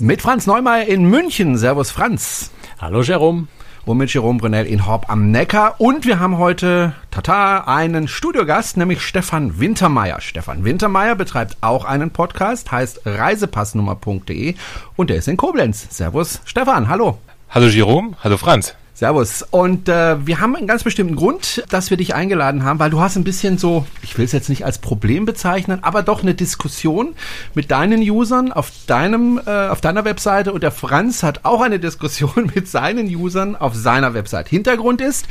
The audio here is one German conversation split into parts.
Kreuzfahrt-Podcast. Mit Franz Neumeier in München. Servus Franz. Hallo Jerome. Und mit Jerome Brunel in Horb am Neckar. Und wir haben heute, tata, einen Studiogast, nämlich Stefan Wintermeier. Stefan Wintermeier betreibt auch einen Podcast, heißt reisepassnummer.de und der ist in Koblenz. Servus Stefan, hallo. Hallo Jerome, hallo Franz. Servus. Und äh, wir haben einen ganz bestimmten Grund, dass wir dich eingeladen haben, weil du hast ein bisschen so, ich will es jetzt nicht als Problem bezeichnen, aber doch eine Diskussion mit deinen Usern auf deinem, äh, auf deiner Webseite und der Franz hat auch eine Diskussion mit seinen Usern auf seiner Website. Hintergrund ist,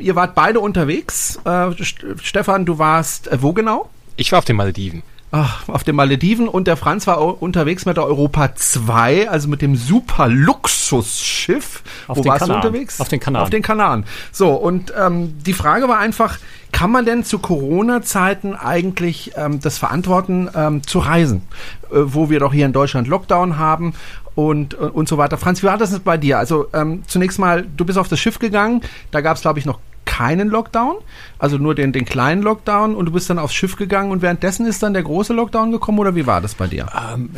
ihr wart beide unterwegs. Äh, Stefan, du warst äh, wo genau? Ich war auf den Malediven. Ach, auf den Malediven und der Franz war unterwegs mit der Europa 2, also mit dem super Luxusschiff. Auf Wo den warst Kanaren. du unterwegs? Auf den Kanaren. Auf den Kanaren. So, und ähm, die Frage war einfach, kann man denn zu Corona-Zeiten eigentlich ähm, das verantworten, ähm, zu reisen? Äh, wo wir doch hier in Deutschland Lockdown haben und, und, und so weiter. Franz, wie war das jetzt bei dir? Also ähm, zunächst mal, du bist auf das Schiff gegangen, da gab es, glaube ich, noch keinen Lockdown, also nur den, den kleinen Lockdown und du bist dann aufs Schiff gegangen und währenddessen ist dann der große Lockdown gekommen oder wie war das bei dir? Ähm,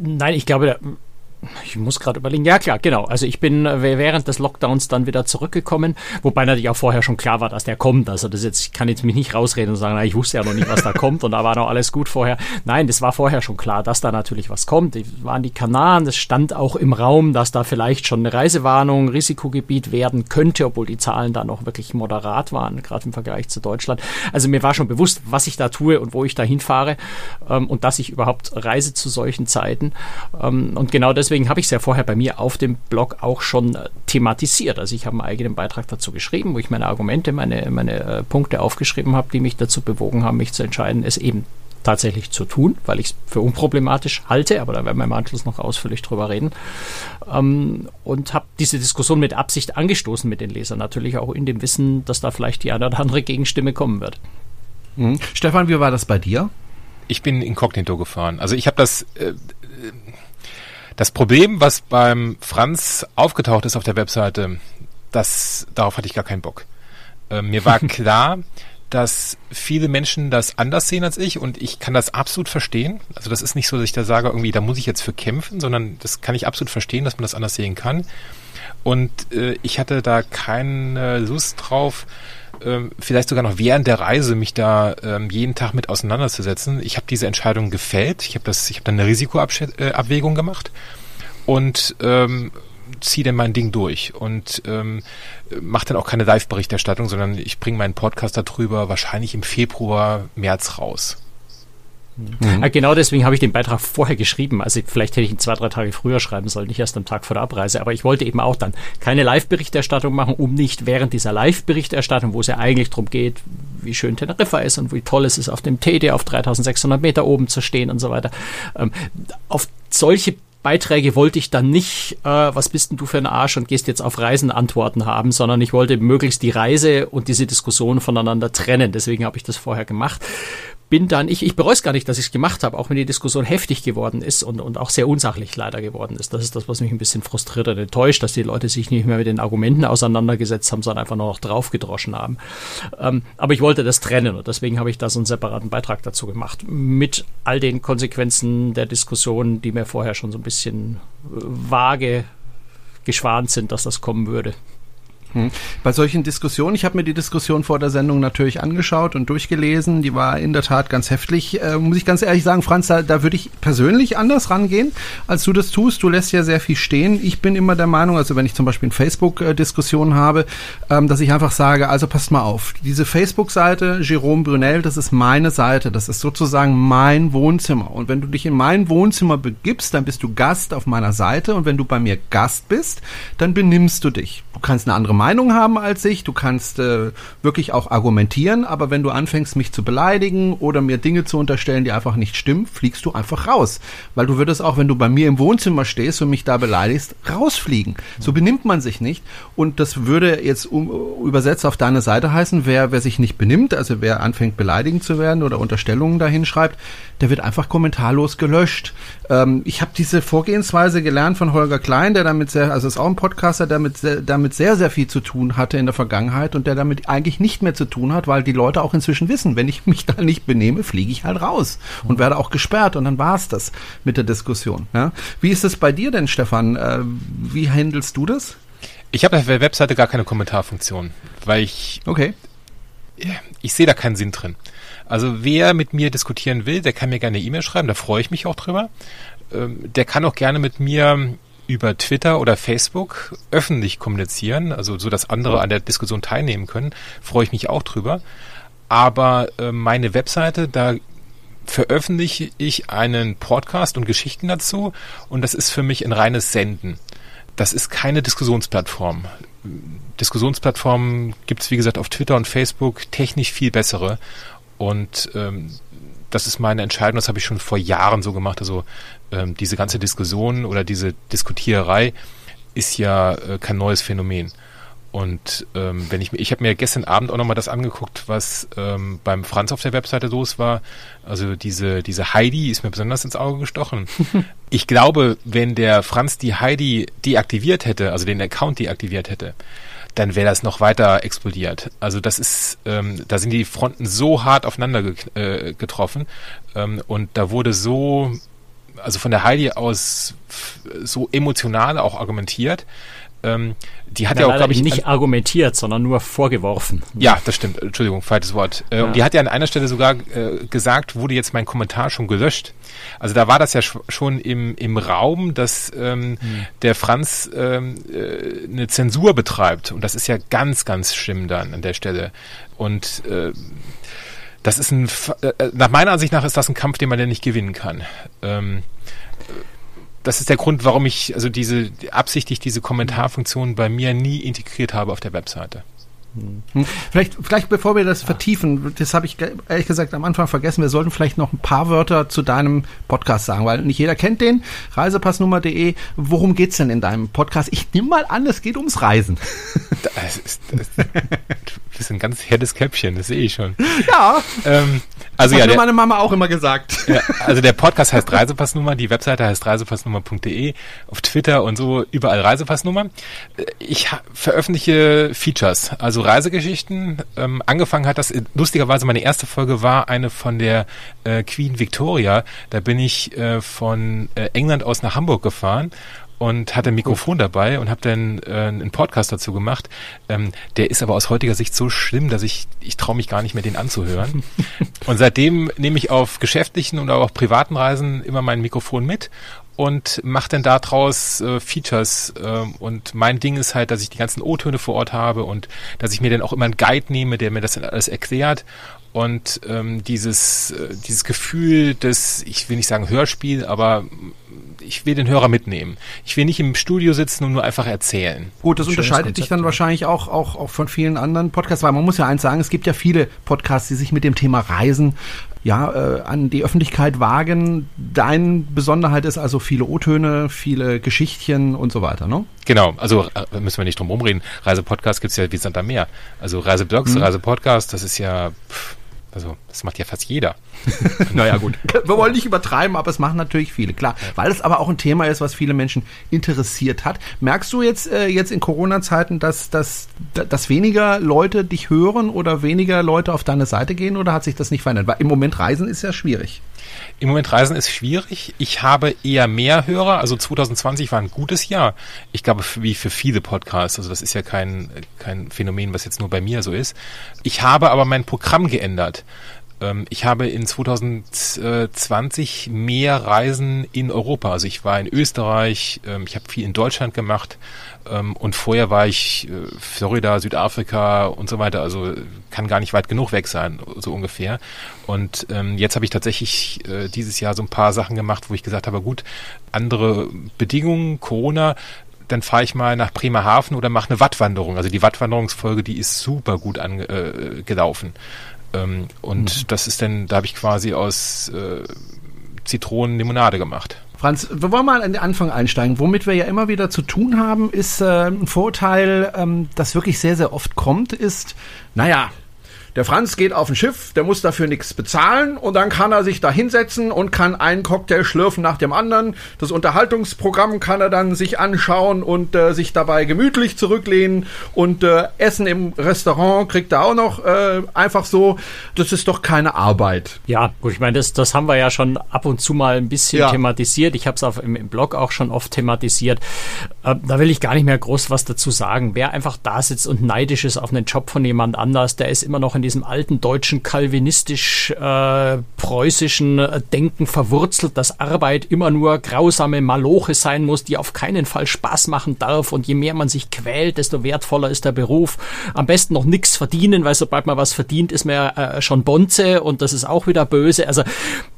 nein, ich glaube, ich muss gerade überlegen. Ja, klar, genau. Also ich bin äh, während des Lockdowns dann wieder zurückgekommen, wobei natürlich auch vorher schon klar war, dass der kommt. Also das jetzt, ich kann jetzt mich nicht rausreden und sagen, na, ich wusste ja noch nicht, was da kommt und da war noch alles gut vorher. Nein, das war vorher schon klar, dass da natürlich was kommt. Die waren die Kanaren, das stand auch im Raum, dass da vielleicht schon eine Reisewarnung, Risikogebiet werden könnte, obwohl die Zahlen da noch wirklich moderat waren, gerade im Vergleich zu Deutschland. Also mir war schon bewusst, was ich da tue und wo ich da hinfahre ähm, und dass ich überhaupt reise zu solchen Zeiten. Ähm, und genau das deswegen habe ich es ja vorher bei mir auf dem Blog auch schon äh, thematisiert. Also ich habe einen eigenen Beitrag dazu geschrieben, wo ich meine Argumente, meine, meine äh, Punkte aufgeschrieben habe, die mich dazu bewogen haben, mich zu entscheiden, es eben tatsächlich zu tun, weil ich es für unproblematisch halte, aber da werden wir im Anschluss noch ausführlich drüber reden. Ähm, und habe diese Diskussion mit Absicht angestoßen mit den Lesern, natürlich auch in dem Wissen, dass da vielleicht die eine oder andere Gegenstimme kommen wird. Mhm. Stefan, wie war das bei dir? Ich bin inkognito gefahren. Also ich habe das äh, das Problem, was beim Franz aufgetaucht ist auf der Webseite, das, darauf hatte ich gar keinen Bock. Äh, mir war klar, dass viele Menschen das anders sehen als ich und ich kann das absolut verstehen. Also das ist nicht so, dass ich da sage, irgendwie, da muss ich jetzt für kämpfen, sondern das kann ich absolut verstehen, dass man das anders sehen kann. Und äh, ich hatte da keine Lust drauf, ähm, vielleicht sogar noch während der Reise mich da ähm, jeden Tag mit auseinanderzusetzen. Ich habe diese Entscheidung gefällt. Ich habe das, ich habe dann eine Risikoabwägung gemacht und ähm, ziehe dann mein Ding durch und ähm, mache dann auch keine Live-Berichterstattung, sondern ich bringe meinen Podcast darüber wahrscheinlich im Februar, März raus. Mhm. Genau deswegen habe ich den Beitrag vorher geschrieben. Also vielleicht hätte ich ihn zwei, drei Tage früher schreiben sollen, nicht erst am Tag vor der Abreise. Aber ich wollte eben auch dann keine Live-Berichterstattung machen, um nicht während dieser Live-Berichterstattung, wo es ja eigentlich darum geht, wie schön Teneriffa ist und wie toll es ist, auf dem TD auf 3600 Meter oben zu stehen und so weiter, ähm, auf solche Beiträge wollte ich dann nicht, äh, was bist denn du für ein Arsch und gehst jetzt auf Reisen Antworten haben, sondern ich wollte möglichst die Reise und diese Diskussion voneinander trennen. Deswegen habe ich das vorher gemacht bin dann, ich, ich bereue es gar nicht, dass ich es gemacht habe, auch wenn die Diskussion heftig geworden ist und, und auch sehr unsachlich leider geworden ist. Das ist das, was mich ein bisschen frustriert und enttäuscht, dass die Leute sich nicht mehr mit den Argumenten auseinandergesetzt haben, sondern einfach nur noch draufgedroschen haben. Ähm, aber ich wollte das trennen und deswegen habe ich da so einen separaten Beitrag dazu gemacht. Mit all den Konsequenzen der Diskussion, die mir vorher schon so ein bisschen vage geschwant sind, dass das kommen würde. Hm. Bei solchen Diskussionen, ich habe mir die Diskussion vor der Sendung natürlich angeschaut und durchgelesen, die war in der Tat ganz heftig. Äh, muss ich ganz ehrlich sagen, Franz, da, da würde ich persönlich anders rangehen, als du das tust. Du lässt ja sehr viel stehen. Ich bin immer der Meinung, also wenn ich zum Beispiel eine Facebook-Diskussion habe, ähm, dass ich einfach sage, also passt mal auf, diese Facebook-Seite Jerome Brunel, das ist meine Seite, das ist sozusagen mein Wohnzimmer. Und wenn du dich in mein Wohnzimmer begibst, dann bist du Gast auf meiner Seite und wenn du bei mir Gast bist, dann benimmst du dich. Du kannst eine andere Meinung haben als ich, du kannst äh, wirklich auch argumentieren, aber wenn du anfängst, mich zu beleidigen oder mir Dinge zu unterstellen, die einfach nicht stimmen, fliegst du einfach raus. Weil du würdest auch, wenn du bei mir im Wohnzimmer stehst und mich da beleidigst, rausfliegen. So benimmt man sich nicht. Und das würde jetzt um, übersetzt auf deine Seite heißen, wer, wer sich nicht benimmt, also wer anfängt beleidigend zu werden oder Unterstellungen dahin schreibt, der wird einfach kommentarlos gelöscht. Ähm, ich habe diese Vorgehensweise gelernt von Holger Klein, der damit sehr, also ist auch ein Podcaster, der mit, sehr, damit sehr, sehr viel zu tun hatte in der Vergangenheit und der damit eigentlich nicht mehr zu tun hat, weil die Leute auch inzwischen wissen, wenn ich mich da nicht benehme, fliege ich halt raus und werde auch gesperrt und dann war es das mit der Diskussion. Ja? Wie ist es bei dir denn, Stefan? Äh, wie handelst du das? Ich habe auf der Webseite gar keine Kommentarfunktion, weil ich okay. ich sehe da keinen Sinn drin. Also wer mit mir diskutieren will, der kann mir gerne E-Mail schreiben, da freue ich mich auch drüber. Ähm, der kann auch gerne mit mir über Twitter oder Facebook öffentlich kommunizieren, also so, dass andere an der Diskussion teilnehmen können, freue ich mich auch drüber. Aber äh, meine Webseite, da veröffentliche ich einen Podcast und Geschichten dazu und das ist für mich ein reines Senden. Das ist keine Diskussionsplattform. Diskussionsplattformen gibt es, wie gesagt, auf Twitter und Facebook technisch viel bessere. Und ähm, das ist meine Entscheidung, das habe ich schon vor Jahren so gemacht. Also ähm, diese ganze Diskussion oder diese Diskutiererei ist ja äh, kein neues Phänomen. Und ähm, wenn ich mir, ich habe mir gestern Abend auch nochmal das angeguckt, was ähm, beim Franz auf der Webseite los war. Also diese, diese Heidi ist mir besonders ins Auge gestochen. ich glaube, wenn der Franz die Heidi deaktiviert hätte, also den Account deaktiviert hätte, dann wäre das noch weiter explodiert. Also das ist, ähm, da sind die Fronten so hart aufeinander ge äh, getroffen ähm, und da wurde so, also von der Heidi aus so emotional auch argumentiert. Ähm, die hat ja, ja auch, glaube ich, nicht argumentiert, sondern nur vorgeworfen. Ja, das stimmt. Entschuldigung, falsches Wort. Äh, ja. Und die hat ja an einer Stelle sogar äh, gesagt, wurde jetzt mein Kommentar schon gelöscht. Also da war das ja schon im, im Raum, dass ähm, hm. der Franz ähm, äh, eine Zensur betreibt. Und das ist ja ganz, ganz schlimm dann an der Stelle. Und äh, das ist ein, äh, nach meiner Ansicht nach ist das ein Kampf, den man ja nicht gewinnen kann. Ähm, das ist der Grund, warum ich also diese absichtlich diese Kommentarfunktion bei mir nie integriert habe auf der Webseite. Hm. Vielleicht, vielleicht bevor wir das vertiefen, das habe ich ehrlich gesagt am Anfang vergessen, wir sollten vielleicht noch ein paar Wörter zu deinem Podcast sagen, weil nicht jeder kennt den. Reisepassnummer.de. Worum geht's denn in deinem Podcast? Ich nehme mal an, es geht ums Reisen. Das ist, das, ist ein ganz helles Käppchen, das sehe ich schon. Ja. Ähm, also das ja, hat mir meine Mama auch immer gesagt. Ja, also der Podcast heißt Reisepassnummer, die Webseite heißt reisepassnummer.de, auf Twitter und so überall Reisepassnummer. Ich veröffentliche Features, also Reisegeschichten. Ähm, angefangen hat das, lustigerweise meine erste Folge war eine von der äh, Queen Victoria. Da bin ich äh, von äh, England aus nach Hamburg gefahren und hatte ein Mikrofon dabei und habe dann äh, einen Podcast dazu gemacht. Ähm, der ist aber aus heutiger Sicht so schlimm, dass ich ich traue mich gar nicht mehr, den anzuhören. und seitdem nehme ich auf geschäftlichen und auch privaten Reisen immer mein Mikrofon mit und mache dann daraus äh, Features. Äh, und mein Ding ist halt, dass ich die ganzen O-Töne vor Ort habe und dass ich mir dann auch immer einen Guide nehme, der mir das dann alles erklärt und ähm, dieses, äh, dieses Gefühl des, ich will nicht sagen Hörspiel, aber ich will den Hörer mitnehmen. Ich will nicht im Studio sitzen und nur einfach erzählen. Gut, das Schönes unterscheidet Konzept. dich dann wahrscheinlich auch, auch, auch von vielen anderen Podcasts, weil man muss ja eins sagen, es gibt ja viele Podcasts, die sich mit dem Thema Reisen ja, äh, an die Öffentlichkeit wagen. Dein Besonderheit ist also viele O-Töne, viele Geschichtchen und so weiter, ne? Genau, also äh, müssen wir nicht drum rumreden. Reisepodcast gibt's ja wie Santa Meer. Also Reiseblogs, mhm. Reisepodcast, das ist ja pff, also, das macht ja fast jeder. naja, gut. Wir wollen nicht übertreiben, aber es machen natürlich viele, klar. Weil es aber auch ein Thema ist, was viele Menschen interessiert hat. Merkst du jetzt, äh, jetzt in Corona-Zeiten, dass, dass, dass weniger Leute dich hören oder weniger Leute auf deine Seite gehen oder hat sich das nicht verändert? Weil im Moment Reisen ist ja schwierig. Im Moment Reisen ist schwierig. Ich habe eher mehr Hörer. Also 2020 war ein gutes Jahr. Ich glaube, wie für viele Podcasts. Also das ist ja kein, kein Phänomen, was jetzt nur bei mir so ist. Ich habe aber mein Programm geändert. Ähm, ich habe in 2020 mehr Reisen in Europa. Also ich war in Österreich, ähm, ich habe viel in Deutschland gemacht ähm, und vorher war ich äh, Florida, Südafrika und so weiter. Also kann gar nicht weit genug weg sein, so ungefähr. Und jetzt habe ich tatsächlich äh, dieses Jahr so ein paar Sachen gemacht, wo ich gesagt habe, gut, andere Bedingungen, Corona, dann fahre ich mal nach Bremerhaven oder mache eine Wattwanderung. Also die Wattwanderungsfolge, die ist super gut angelaufen. Äh, ähm, und mhm. das ist dann, da habe ich quasi aus äh, Zitronen Limonade gemacht. Franz, wir wollen mal an den Anfang einsteigen. Womit wir ja immer wieder zu tun haben, ist äh, ein Vorteil, ähm, das wirklich sehr, sehr oft kommt, ist, naja, der Franz geht auf ein Schiff, der muss dafür nichts bezahlen und dann kann er sich da hinsetzen und kann einen Cocktail schlürfen nach dem anderen. Das Unterhaltungsprogramm kann er dann sich anschauen und äh, sich dabei gemütlich zurücklehnen und äh, Essen im Restaurant kriegt er auch noch äh, einfach so. Das ist doch keine Arbeit. Ja, gut, ich meine, das, das haben wir ja schon ab und zu mal ein bisschen ja. thematisiert. Ich habe es im, im Blog auch schon oft thematisiert. Äh, da will ich gar nicht mehr groß was dazu sagen. Wer einfach da sitzt und neidisch ist auf einen Job von jemand anders, der ist immer noch in diesem alten deutschen kalvinistisch-preußischen äh, Denken verwurzelt, dass Arbeit immer nur grausame Maloche sein muss, die auf keinen Fall Spaß machen darf. Und je mehr man sich quält, desto wertvoller ist der Beruf. Am besten noch nichts verdienen, weil sobald man was verdient, ist man ja äh, schon Bonze und das ist auch wieder böse. Also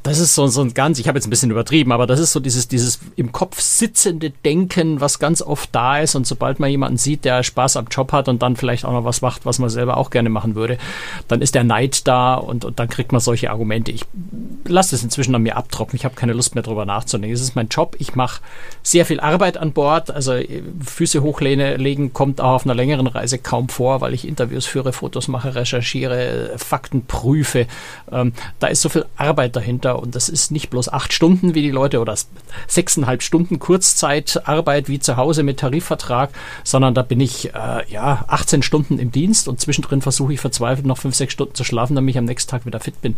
das ist so, so ein ganz, ich habe jetzt ein bisschen übertrieben, aber das ist so dieses, dieses im Kopf sitzende Denken, was ganz oft da ist. Und sobald man jemanden sieht, der Spaß am Job hat und dann vielleicht auch noch was macht, was man selber auch gerne machen würde, dann ist der Neid da und, und dann kriegt man solche Argumente. Ich lasse es inzwischen an mir abtropfen. Ich habe keine Lust mehr drüber nachzudenken. Es ist mein Job. Ich mache sehr viel Arbeit an Bord. Also äh, Füße hochlegen kommt auch auf einer längeren Reise kaum vor, weil ich Interviews führe, Fotos mache, recherchiere, Fakten prüfe. Ähm, da ist so viel Arbeit dahinter und das ist nicht bloß acht Stunden wie die Leute oder sechseinhalb Stunden Kurzzeitarbeit wie zu Hause mit Tarifvertrag, sondern da bin ich äh, ja 18 Stunden im Dienst und zwischendrin versuche ich verzweifelt noch fünf, sechs Stunden zu schlafen, damit ich am nächsten Tag wieder fit bin.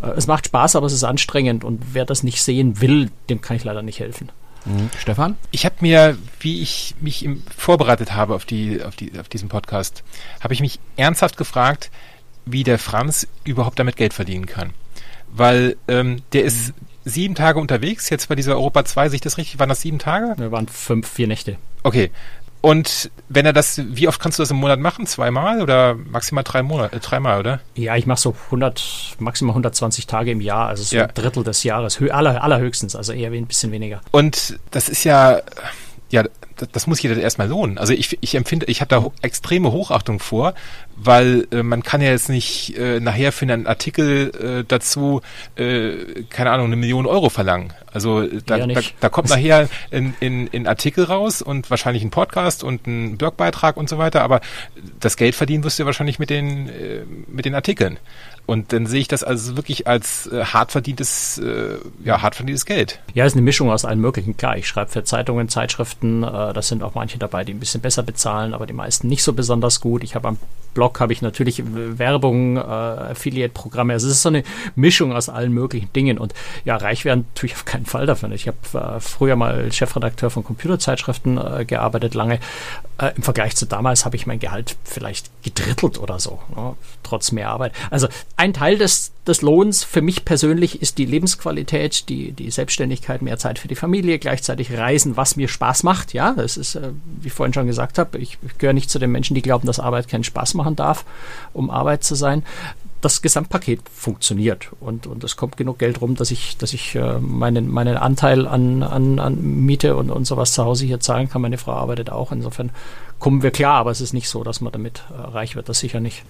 Äh, es macht Spaß, aber es ist anstrengend und wer das nicht sehen will, dem kann ich leider nicht helfen. Mhm. Stefan? Ich habe mir, wie ich mich im, vorbereitet habe auf, die, auf, die, auf diesen Podcast, habe ich mich ernsthaft gefragt, wie der Franz überhaupt damit Geld verdienen kann. Weil ähm, der ist mhm. sieben Tage unterwegs, jetzt bei dieser Europa 2, sich das richtig, waren das sieben Tage? Wir waren fünf, vier Nächte. Okay, und wenn er das, wie oft kannst du das im Monat machen? Zweimal oder maximal drei Monate, äh, dreimal, oder? Ja, ich mache so 100, maximal 120 Tage im Jahr, also so ja. ein Drittel des Jahres, aller, allerhöchstens, also eher ein bisschen weniger. Und das ist ja, ja, das muss jeder erstmal lohnen. Also ich, ich empfinde, ich habe da extreme Hochachtung vor, weil äh, man kann ja jetzt nicht äh, nachher für einen Artikel äh, dazu, äh, keine Ahnung, eine Million Euro verlangen. Also äh, da, da, da, kommt nachher ein, in, in Artikel raus und wahrscheinlich ein Podcast und ein Blogbeitrag und so weiter, aber das Geld verdienen wirst du ja wahrscheinlich mit den, äh, mit den Artikeln. Und dann sehe ich das also wirklich als äh, hart verdientes, äh, ja, hart verdientes Geld. Ja, ist eine Mischung aus allen möglichen. Klar, ich schreibe für Zeitungen, Zeitschriften, äh, das sind auch manche dabei, die ein bisschen besser bezahlen, aber die meisten nicht so besonders gut. Ich habe am Blog habe ich natürlich Werbung, äh, Affiliate-Programme. Also es ist so eine Mischung aus allen möglichen Dingen. Und ja, reich werden tue ich auf keinen Fall davon. Ich habe äh, früher mal Chefredakteur von Computerzeitschriften äh, gearbeitet, lange. Äh, Im Vergleich zu damals habe ich mein Gehalt vielleicht gedrittelt oder so, ne, trotz mehr Arbeit. Also ein Teil des, des Lohns für mich persönlich ist die Lebensqualität, die, die Selbstständigkeit, mehr Zeit für die Familie, gleichzeitig Reisen, was mir Spaß macht. Ja, das ist, äh, wie ich vorhin schon gesagt habe, ich, gehöre nicht zu den Menschen, die glauben, dass Arbeit keinen Spaß machen darf, um Arbeit zu sein das Gesamtpaket funktioniert und, und es kommt genug Geld rum, dass ich, dass ich äh, meinen, meinen Anteil an, an, an Miete und, und sowas zu Hause hier zahlen kann. Meine Frau arbeitet auch. Insofern kommen wir klar, aber es ist nicht so, dass man damit äh, reich wird. Das sicher nicht.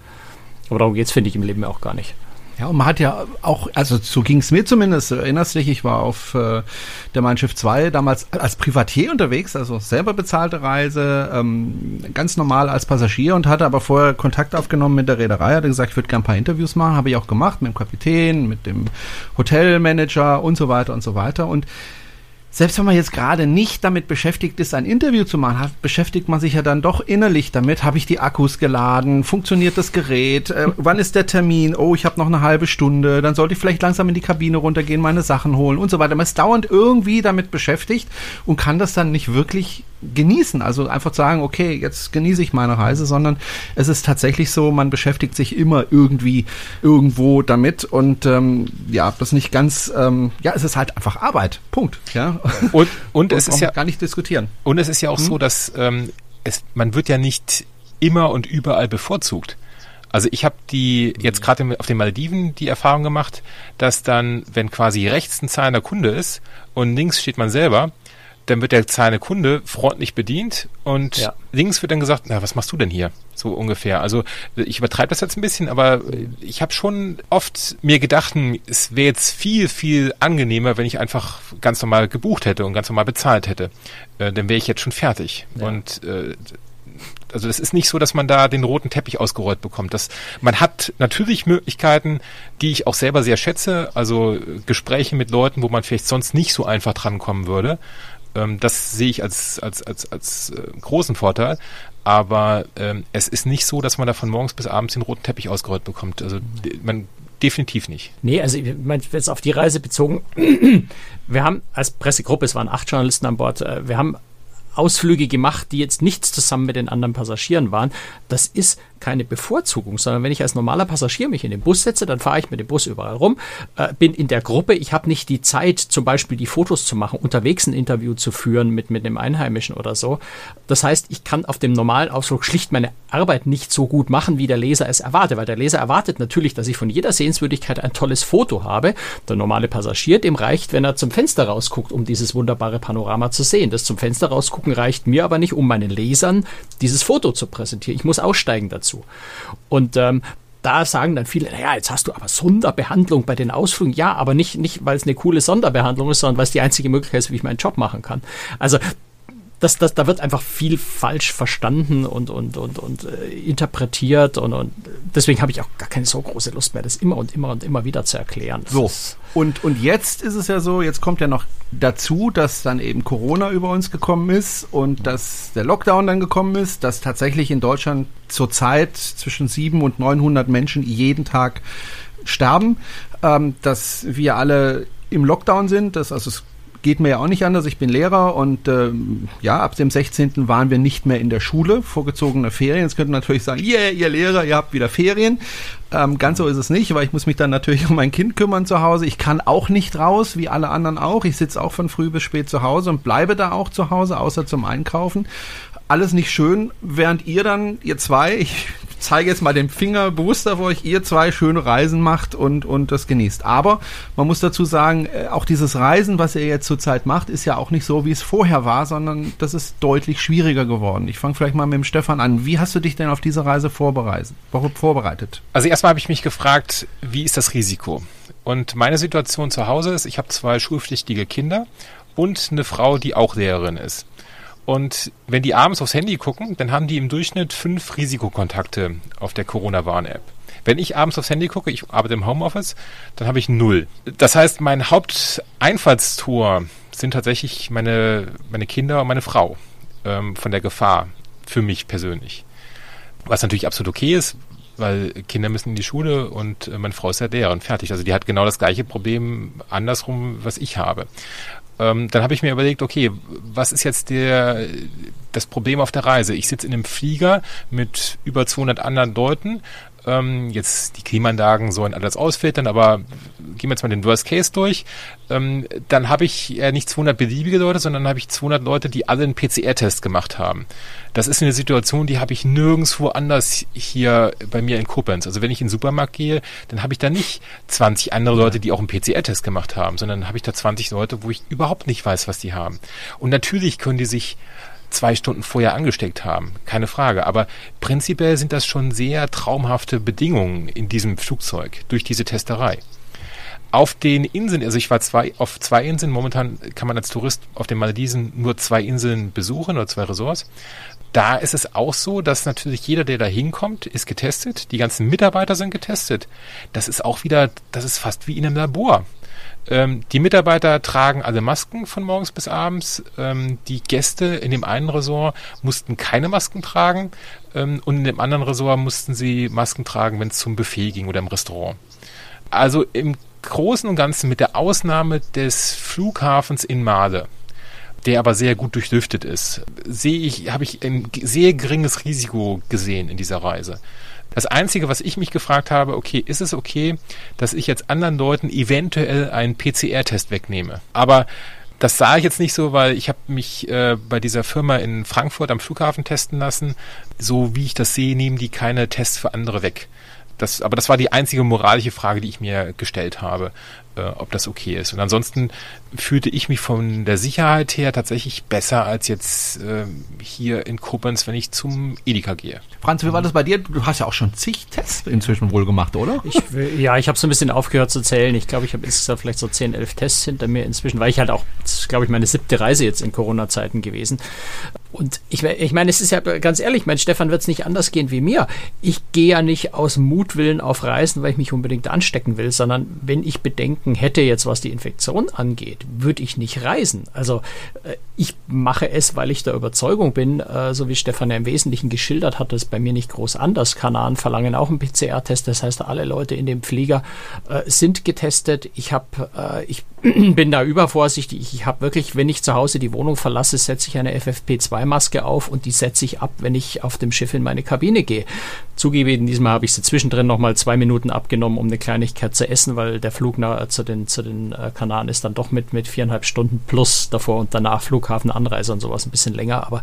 Aber darum geht es, finde ich, im Leben auch gar nicht. Ja, und man hat ja auch, also so ging es mir zumindest, erinnerst dich, ich war auf äh, der Mein Schiff 2 damals als Privatier unterwegs, also selber bezahlte Reise, ähm, ganz normal als Passagier und hatte aber vorher Kontakt aufgenommen mit der Reederei, hatte gesagt, ich würde gerne ein paar Interviews machen, habe ich auch gemacht mit dem Kapitän, mit dem Hotelmanager und so weiter und so weiter und selbst wenn man jetzt gerade nicht damit beschäftigt ist, ein Interview zu machen, beschäftigt man sich ja dann doch innerlich damit. Habe ich die Akkus geladen? Funktioniert das Gerät? Äh, wann ist der Termin? Oh, ich habe noch eine halbe Stunde. Dann sollte ich vielleicht langsam in die Kabine runtergehen, meine Sachen holen und so weiter. Man ist dauernd irgendwie damit beschäftigt und kann das dann nicht wirklich genießen. Also einfach sagen, okay, jetzt genieße ich meine Reise, sondern es ist tatsächlich so, man beschäftigt sich immer irgendwie irgendwo damit und ähm, ja, das nicht ganz, ähm, ja, es ist halt einfach Arbeit. Punkt. Ja. Und, und es ist ja gar nicht diskutieren. Und es ist ja auch hm? so, dass ähm, es, man wird ja nicht immer und überall bevorzugt. Also ich habe die jetzt gerade auf den Maldiven die Erfahrung gemacht, dass dann, wenn quasi rechts ein zahlender Kunde ist und links steht man selber, dann wird der zahlende Kunde freundlich bedient und ja. links wird dann gesagt, na, was machst du denn hier? So ungefähr. Also ich übertreibe das jetzt ein bisschen, aber ich habe schon oft mir gedacht, hm, es wäre jetzt viel, viel angenehmer, wenn ich einfach ganz normal gebucht hätte und ganz normal bezahlt hätte. Äh, dann wäre ich jetzt schon fertig. Ja. Und äh, Also das ist nicht so, dass man da den roten Teppich ausgerollt bekommt. Das, man hat natürlich Möglichkeiten, die ich auch selber sehr schätze. Also Gespräche mit Leuten, wo man vielleicht sonst nicht so einfach drankommen würde. Ähm, das sehe ich als, als, als, als äh, großen Vorteil. Aber ähm, es ist nicht so, dass man da von morgens bis abends den roten Teppich ausgerollt bekommt. Also man definitiv nicht. Nee, also ich meine, jetzt auf die Reise bezogen, wir haben als Pressegruppe, es waren acht Journalisten an Bord, äh, wir haben Ausflüge gemacht, die jetzt nichts zusammen mit den anderen Passagieren waren. Das ist keine Bevorzugung, sondern wenn ich als normaler Passagier mich in den Bus setze, dann fahre ich mit dem Bus überall rum, äh, bin in der Gruppe, ich habe nicht die Zeit, zum Beispiel die Fotos zu machen, unterwegs ein Interview zu führen mit, mit einem Einheimischen oder so. Das heißt, ich kann auf dem normalen Ausflug schlicht meine Arbeit nicht so gut machen, wie der Leser es erwartet, weil der Leser erwartet natürlich, dass ich von jeder Sehenswürdigkeit ein tolles Foto habe. Der normale Passagier, dem reicht, wenn er zum Fenster rausguckt, um dieses wunderbare Panorama zu sehen. Das zum Fenster rausgucken reicht mir aber nicht, um meinen Lesern dieses Foto zu präsentieren. Ich muss aussteigen dazu dazu. Und ähm, da sagen dann viele, naja, jetzt hast du aber Sonderbehandlung bei den Ausflügen. Ja, aber nicht, nicht weil es eine coole Sonderbehandlung ist, sondern weil es die einzige Möglichkeit ist, wie ich meinen Job machen kann. Also das, das, da wird einfach viel falsch verstanden und, und, und, und äh, interpretiert und, und deswegen habe ich auch gar keine so große Lust mehr, das immer und immer und immer wieder zu erklären. Das so. Und, und jetzt ist es ja so, jetzt kommt ja noch dazu, dass dann eben Corona über uns gekommen ist und dass der Lockdown dann gekommen ist, dass tatsächlich in Deutschland zurzeit zwischen 700 und 900 Menschen jeden Tag sterben, ähm, dass wir alle im Lockdown sind, dass also es geht mir ja auch nicht anders. Ich bin Lehrer und ähm, ja, ab dem 16. waren wir nicht mehr in der Schule, vorgezogene Ferien. Jetzt könnte man natürlich sagen, yeah, ihr Lehrer, ihr habt wieder Ferien. Ähm, ganz so ist es nicht, weil ich muss mich dann natürlich um mein Kind kümmern zu Hause. Ich kann auch nicht raus, wie alle anderen auch. Ich sitze auch von früh bis spät zu Hause und bleibe da auch zu Hause, außer zum Einkaufen alles nicht schön, während ihr dann, ihr zwei, ich zeige jetzt mal den Finger bewusst auf euch, ihr zwei schöne Reisen macht und, und das genießt. Aber man muss dazu sagen, äh, auch dieses Reisen, was ihr jetzt zurzeit macht, ist ja auch nicht so, wie es vorher war, sondern das ist deutlich schwieriger geworden. Ich fange vielleicht mal mit dem Stefan an. Wie hast du dich denn auf diese Reise vorbereitet? Also erstmal habe ich mich gefragt, wie ist das Risiko? Und meine Situation zu Hause ist, ich habe zwei schulpflichtige Kinder und eine Frau, die auch Lehrerin ist. Und wenn die abends aufs Handy gucken, dann haben die im Durchschnitt fünf Risikokontakte auf der Corona-Warn-App. Wenn ich abends aufs Handy gucke, ich arbeite im Homeoffice, dann habe ich null. Das heißt, mein Haupteinfallstor sind tatsächlich meine, meine Kinder und meine Frau ähm, von der Gefahr für mich persönlich. Was natürlich absolut okay ist, weil Kinder müssen in die Schule und äh, meine Frau ist ja Lehrerin, fertig. Also die hat genau das gleiche Problem andersrum, was ich habe ähm, dann habe ich mir überlegt, okay, was ist jetzt der, das Problem auf der Reise? Ich sitze in einem Flieger mit über 200 anderen Leuten. Ähm, jetzt die Klimaanlagen sollen alles ausfiltern, aber gehen wir jetzt mal den Worst Case durch. Ähm, dann habe ich äh, nicht 200 beliebige Leute, sondern habe ich 200 Leute, die alle einen PCR-Test gemacht haben. Das ist eine Situation, die habe ich nirgendwo anders hier bei mir in Koblenz. Also wenn ich in den Supermarkt gehe, dann habe ich da nicht 20 andere Leute, die auch einen PCR-Test gemacht haben, sondern habe ich da 20 Leute, wo ich überhaupt nicht weiß, was die haben. Und natürlich können die sich zwei Stunden vorher angesteckt haben. Keine Frage. Aber prinzipiell sind das schon sehr traumhafte Bedingungen in diesem Flugzeug durch diese Testerei. Auf den Inseln, also ich war zwei, auf zwei Inseln, momentan kann man als Tourist auf den Malediven nur zwei Inseln besuchen oder zwei Ressorts. Da ist es auch so, dass natürlich jeder, der da hinkommt, ist getestet. Die ganzen Mitarbeiter sind getestet. Das ist auch wieder, das ist fast wie in einem Labor. Ähm, die Mitarbeiter tragen alle Masken von morgens bis abends. Ähm, die Gäste in dem einen Resort mussten keine Masken tragen ähm, und in dem anderen Resort mussten sie Masken tragen, wenn es zum Buffet ging oder im Restaurant. Also im Großen und Ganzen mit der Ausnahme des Flughafens in Male, der aber sehr gut durchlüftet ist, sehe ich, habe ich ein sehr geringes Risiko gesehen in dieser Reise. Das Einzige, was ich mich gefragt habe, okay, ist es okay, dass ich jetzt anderen Leuten eventuell einen PCR-Test wegnehme? Aber das sah ich jetzt nicht so, weil ich habe mich äh, bei dieser Firma in Frankfurt am Flughafen testen lassen. So wie ich das sehe, nehmen die keine Tests für andere weg. Das, aber das war die einzige moralische Frage, die ich mir gestellt habe. Äh, ob das okay ist. Und ansonsten fühlte ich mich von der Sicherheit her tatsächlich besser als jetzt äh, hier in Koblenz, wenn ich zum Edeka gehe. Franz, wie war das bei dir? Du hast ja auch schon zig Tests inzwischen wohl gemacht, oder? Ich, ja, ich habe so ein bisschen aufgehört zu zählen. Ich glaube, ich habe insgesamt vielleicht so 10, 11 Tests hinter mir inzwischen, weil ich halt auch, das ist, glaube ich, meine siebte Reise jetzt in Corona-Zeiten gewesen. Und ich, ich meine, es ist ja ganz ehrlich, mein Stefan wird es nicht anders gehen wie mir. Ich gehe ja nicht aus Mutwillen auf Reisen, weil ich mich unbedingt anstecken will, sondern wenn ich Bedenken hätte jetzt, was die Infektion angeht, würde ich nicht reisen. Also äh, ich mache es, weil ich der Überzeugung bin, äh, so wie Stefan ja im Wesentlichen geschildert hat, ist bei mir nicht groß anders. Kanaren verlangen auch einen PCR-Test, das heißt, alle Leute in dem Flieger äh, sind getestet. Ich habe, ich bin da übervorsichtig. Ich habe wirklich, wenn ich zu Hause die Wohnung verlasse, setze ich eine FFP2-Maske auf und die setze ich ab, wenn ich auf dem Schiff in meine Kabine gehe. Zugegeben, diesmal habe ich sie zwischendrin nochmal zwei Minuten abgenommen, um eine Kleinigkeit zu essen, weil der Flug nach, zu den, zu den äh, Kanaren ist dann doch mit, mit viereinhalb Stunden plus davor und danach Flughafen, Anreise und sowas ein bisschen länger. Aber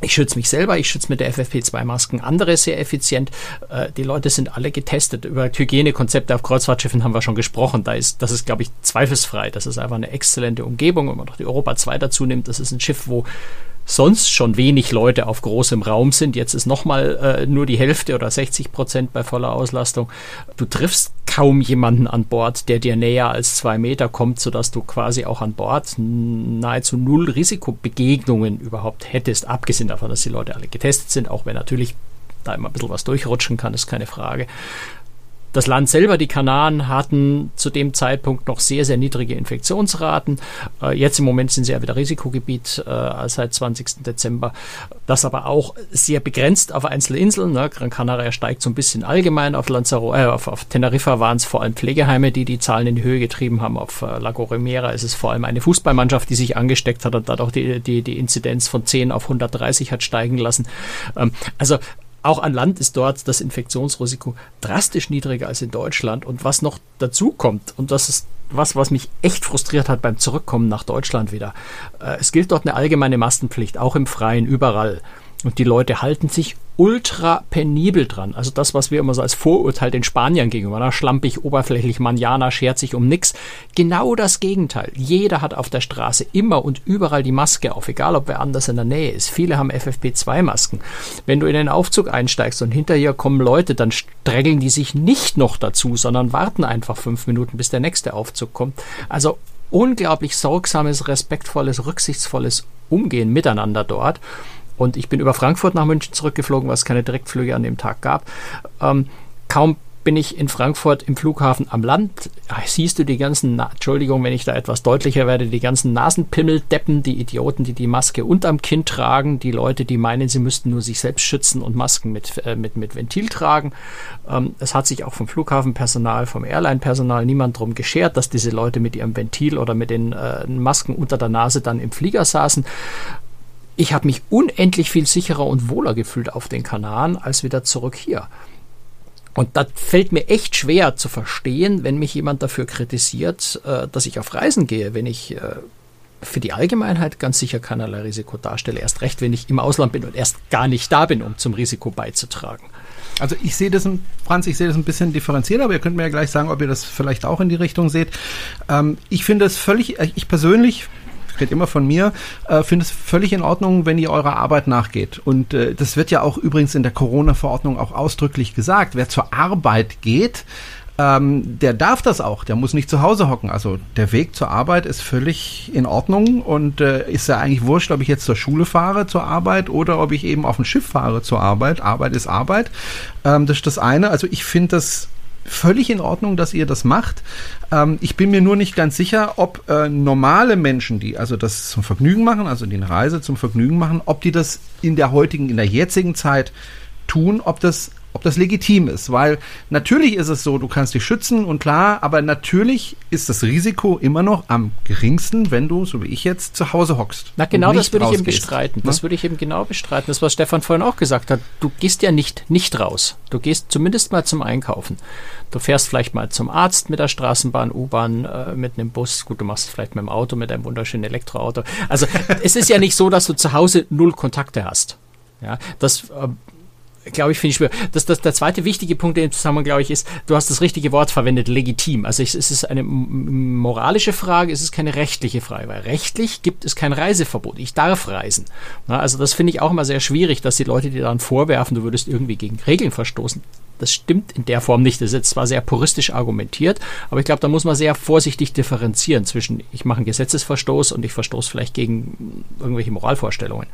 ich schütze mich selber, ich schütze mit der FFP2-Masken andere sehr effizient. Äh, die Leute sind alle getestet. Über Hygienekonzepte auf Kreuzfahrtschiffen haben wir schon gesprochen. Da ist, das ist, glaube ich, zweifelsfrei. Das ist einfach eine exzellente Umgebung. Wenn man noch die Europa 2 dazu nimmt, das ist ein Schiff, wo sonst schon wenig Leute auf großem Raum sind. Jetzt ist nochmal äh, nur die Hälfte oder 60 Prozent bei voller Auslastung. Du triffst kaum jemanden an Bord, der dir näher als zwei Meter kommt, sodass du quasi auch an Bord nahezu null Risikobegegnungen überhaupt hättest, abgesehen davon, dass die Leute alle getestet sind, auch wenn natürlich da immer ein bisschen was durchrutschen kann, ist keine Frage. Das Land selber, die Kanaren, hatten zu dem Zeitpunkt noch sehr, sehr niedrige Infektionsraten. Äh, jetzt im Moment sind sie ja wieder Risikogebiet äh, seit 20. Dezember. Das aber auch sehr begrenzt auf einzelne Inseln. Ne? Gran Canaria steigt so ein bisschen allgemein. Auf, Lanzarote, äh, auf, auf Teneriffa waren es vor allem Pflegeheime, die die Zahlen in die Höhe getrieben haben. Auf äh, Lago Remera ist es vor allem eine Fußballmannschaft, die sich angesteckt hat und dadurch die, die, die Inzidenz von 10 auf 130 hat steigen lassen. Ähm, also auch an Land ist dort das Infektionsrisiko drastisch niedriger als in Deutschland. Und was noch dazu kommt, und das ist was, was mich echt frustriert hat beim Zurückkommen nach Deutschland wieder. Äh, es gilt dort eine allgemeine Maskenpflicht, auch im Freien, überall. Und die Leute halten sich ultra penibel dran. Also das, was wir immer so als Vorurteil den Spaniern gegenüber, na, schlampig, oberflächlich, Manjana schert sich um nix. Genau das Gegenteil. Jeder hat auf der Straße immer und überall die Maske auf, egal ob wer anders in der Nähe ist. Viele haben FFP2-Masken. Wenn du in den Aufzug einsteigst und hinterher kommen Leute, dann strengeln die sich nicht noch dazu, sondern warten einfach fünf Minuten, bis der nächste Aufzug kommt. Also unglaublich sorgsames, respektvolles, rücksichtsvolles Umgehen miteinander dort. Und ich bin über Frankfurt nach München zurückgeflogen, was keine Direktflüge an dem Tag gab. Ähm, kaum bin ich in Frankfurt im Flughafen am Land, siehst du die ganzen, Na Entschuldigung, wenn ich da etwas deutlicher werde, die ganzen Nasenpimmeldeppen, die Idioten, die die Maske unterm Kinn tragen, die Leute, die meinen, sie müssten nur sich selbst schützen und Masken mit, äh, mit, mit Ventil tragen. Ähm, es hat sich auch vom Flughafenpersonal, vom Airline-Personal niemand drum geschert, dass diese Leute mit ihrem Ventil oder mit den äh, Masken unter der Nase dann im Flieger saßen ich habe mich unendlich viel sicherer und wohler gefühlt auf den Kanaren als wieder zurück hier. Und das fällt mir echt schwer zu verstehen, wenn mich jemand dafür kritisiert, äh, dass ich auf Reisen gehe, wenn ich äh, für die Allgemeinheit ganz sicher keinerlei Risiko darstelle. Erst recht, wenn ich im Ausland bin und erst gar nicht da bin, um zum Risiko beizutragen. Also ich sehe das, Franz, ich sehe das ein bisschen differenziert, aber ihr könnt mir ja gleich sagen, ob ihr das vielleicht auch in die Richtung seht. Ähm, ich finde es völlig, ich persönlich rede immer von mir, äh, finde es völlig in Ordnung, wenn ihr eurer Arbeit nachgeht. Und äh, das wird ja auch übrigens in der Corona-Verordnung auch ausdrücklich gesagt. Wer zur Arbeit geht, ähm, der darf das auch, der muss nicht zu Hause hocken. Also der Weg zur Arbeit ist völlig in Ordnung und äh, ist ja eigentlich wurscht, ob ich jetzt zur Schule fahre zur Arbeit oder ob ich eben auf ein Schiff fahre zur Arbeit. Arbeit ist Arbeit. Ähm, das ist das eine. Also ich finde das völlig in Ordnung, dass ihr das macht. Ähm, ich bin mir nur nicht ganz sicher, ob äh, normale Menschen, die also das zum Vergnügen machen, also die eine Reise zum Vergnügen machen, ob die das in der heutigen, in der jetzigen Zeit tun, ob das ob das legitim ist, weil natürlich ist es so, du kannst dich schützen und klar, aber natürlich ist das Risiko immer noch am geringsten, wenn du, so wie ich jetzt, zu Hause hockst. Na genau, das würde ich eben bestreiten. Das ne? würde ich eben genau bestreiten. Das, was Stefan vorhin auch gesagt hat. Du gehst ja nicht nicht raus. Du gehst zumindest mal zum Einkaufen. Du fährst vielleicht mal zum Arzt mit der Straßenbahn, U-Bahn, äh, mit einem Bus. Gut, du machst vielleicht mit dem Auto, mit einem wunderschönen Elektroauto. Also es ist ja nicht so, dass du zu Hause null Kontakte hast. Ja, das äh, glaube ich, finde ich schwer. Das, das, der zweite wichtige Punkt in dem Zusammenhang, glaube ich, ist, du hast das richtige Wort verwendet, legitim. Also es, es ist eine moralische Frage, es ist keine rechtliche Frage, weil rechtlich gibt es kein Reiseverbot. Ich darf reisen. Na, also das finde ich auch immer sehr schwierig, dass die Leute dir dann vorwerfen, du würdest irgendwie gegen Regeln verstoßen. Das stimmt in der Form nicht. Das ist jetzt zwar sehr puristisch argumentiert, aber ich glaube, da muss man sehr vorsichtig differenzieren zwischen, ich mache einen Gesetzesverstoß und ich verstoße vielleicht gegen irgendwelche Moralvorstellungen.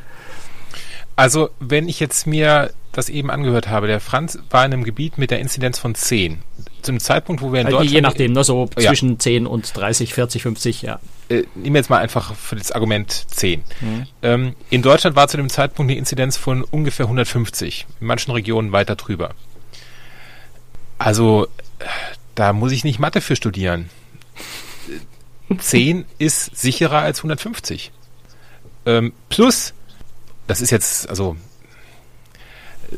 Also, wenn ich jetzt mir das eben angehört habe, der Franz war in einem Gebiet mit der Inzidenz von 10. Zum Zeitpunkt, wo wir in also Deutschland... Je nachdem, ne, so ja. zwischen 10 und 30, 40, 50, ja. Äh, nehmen wir jetzt mal einfach für das Argument 10. Mhm. Ähm, in Deutschland war zu dem Zeitpunkt die Inzidenz von ungefähr 150, in manchen Regionen weiter drüber. Also, da muss ich nicht Mathe für studieren. 10 ist sicherer als 150. Ähm, plus, das ist jetzt, also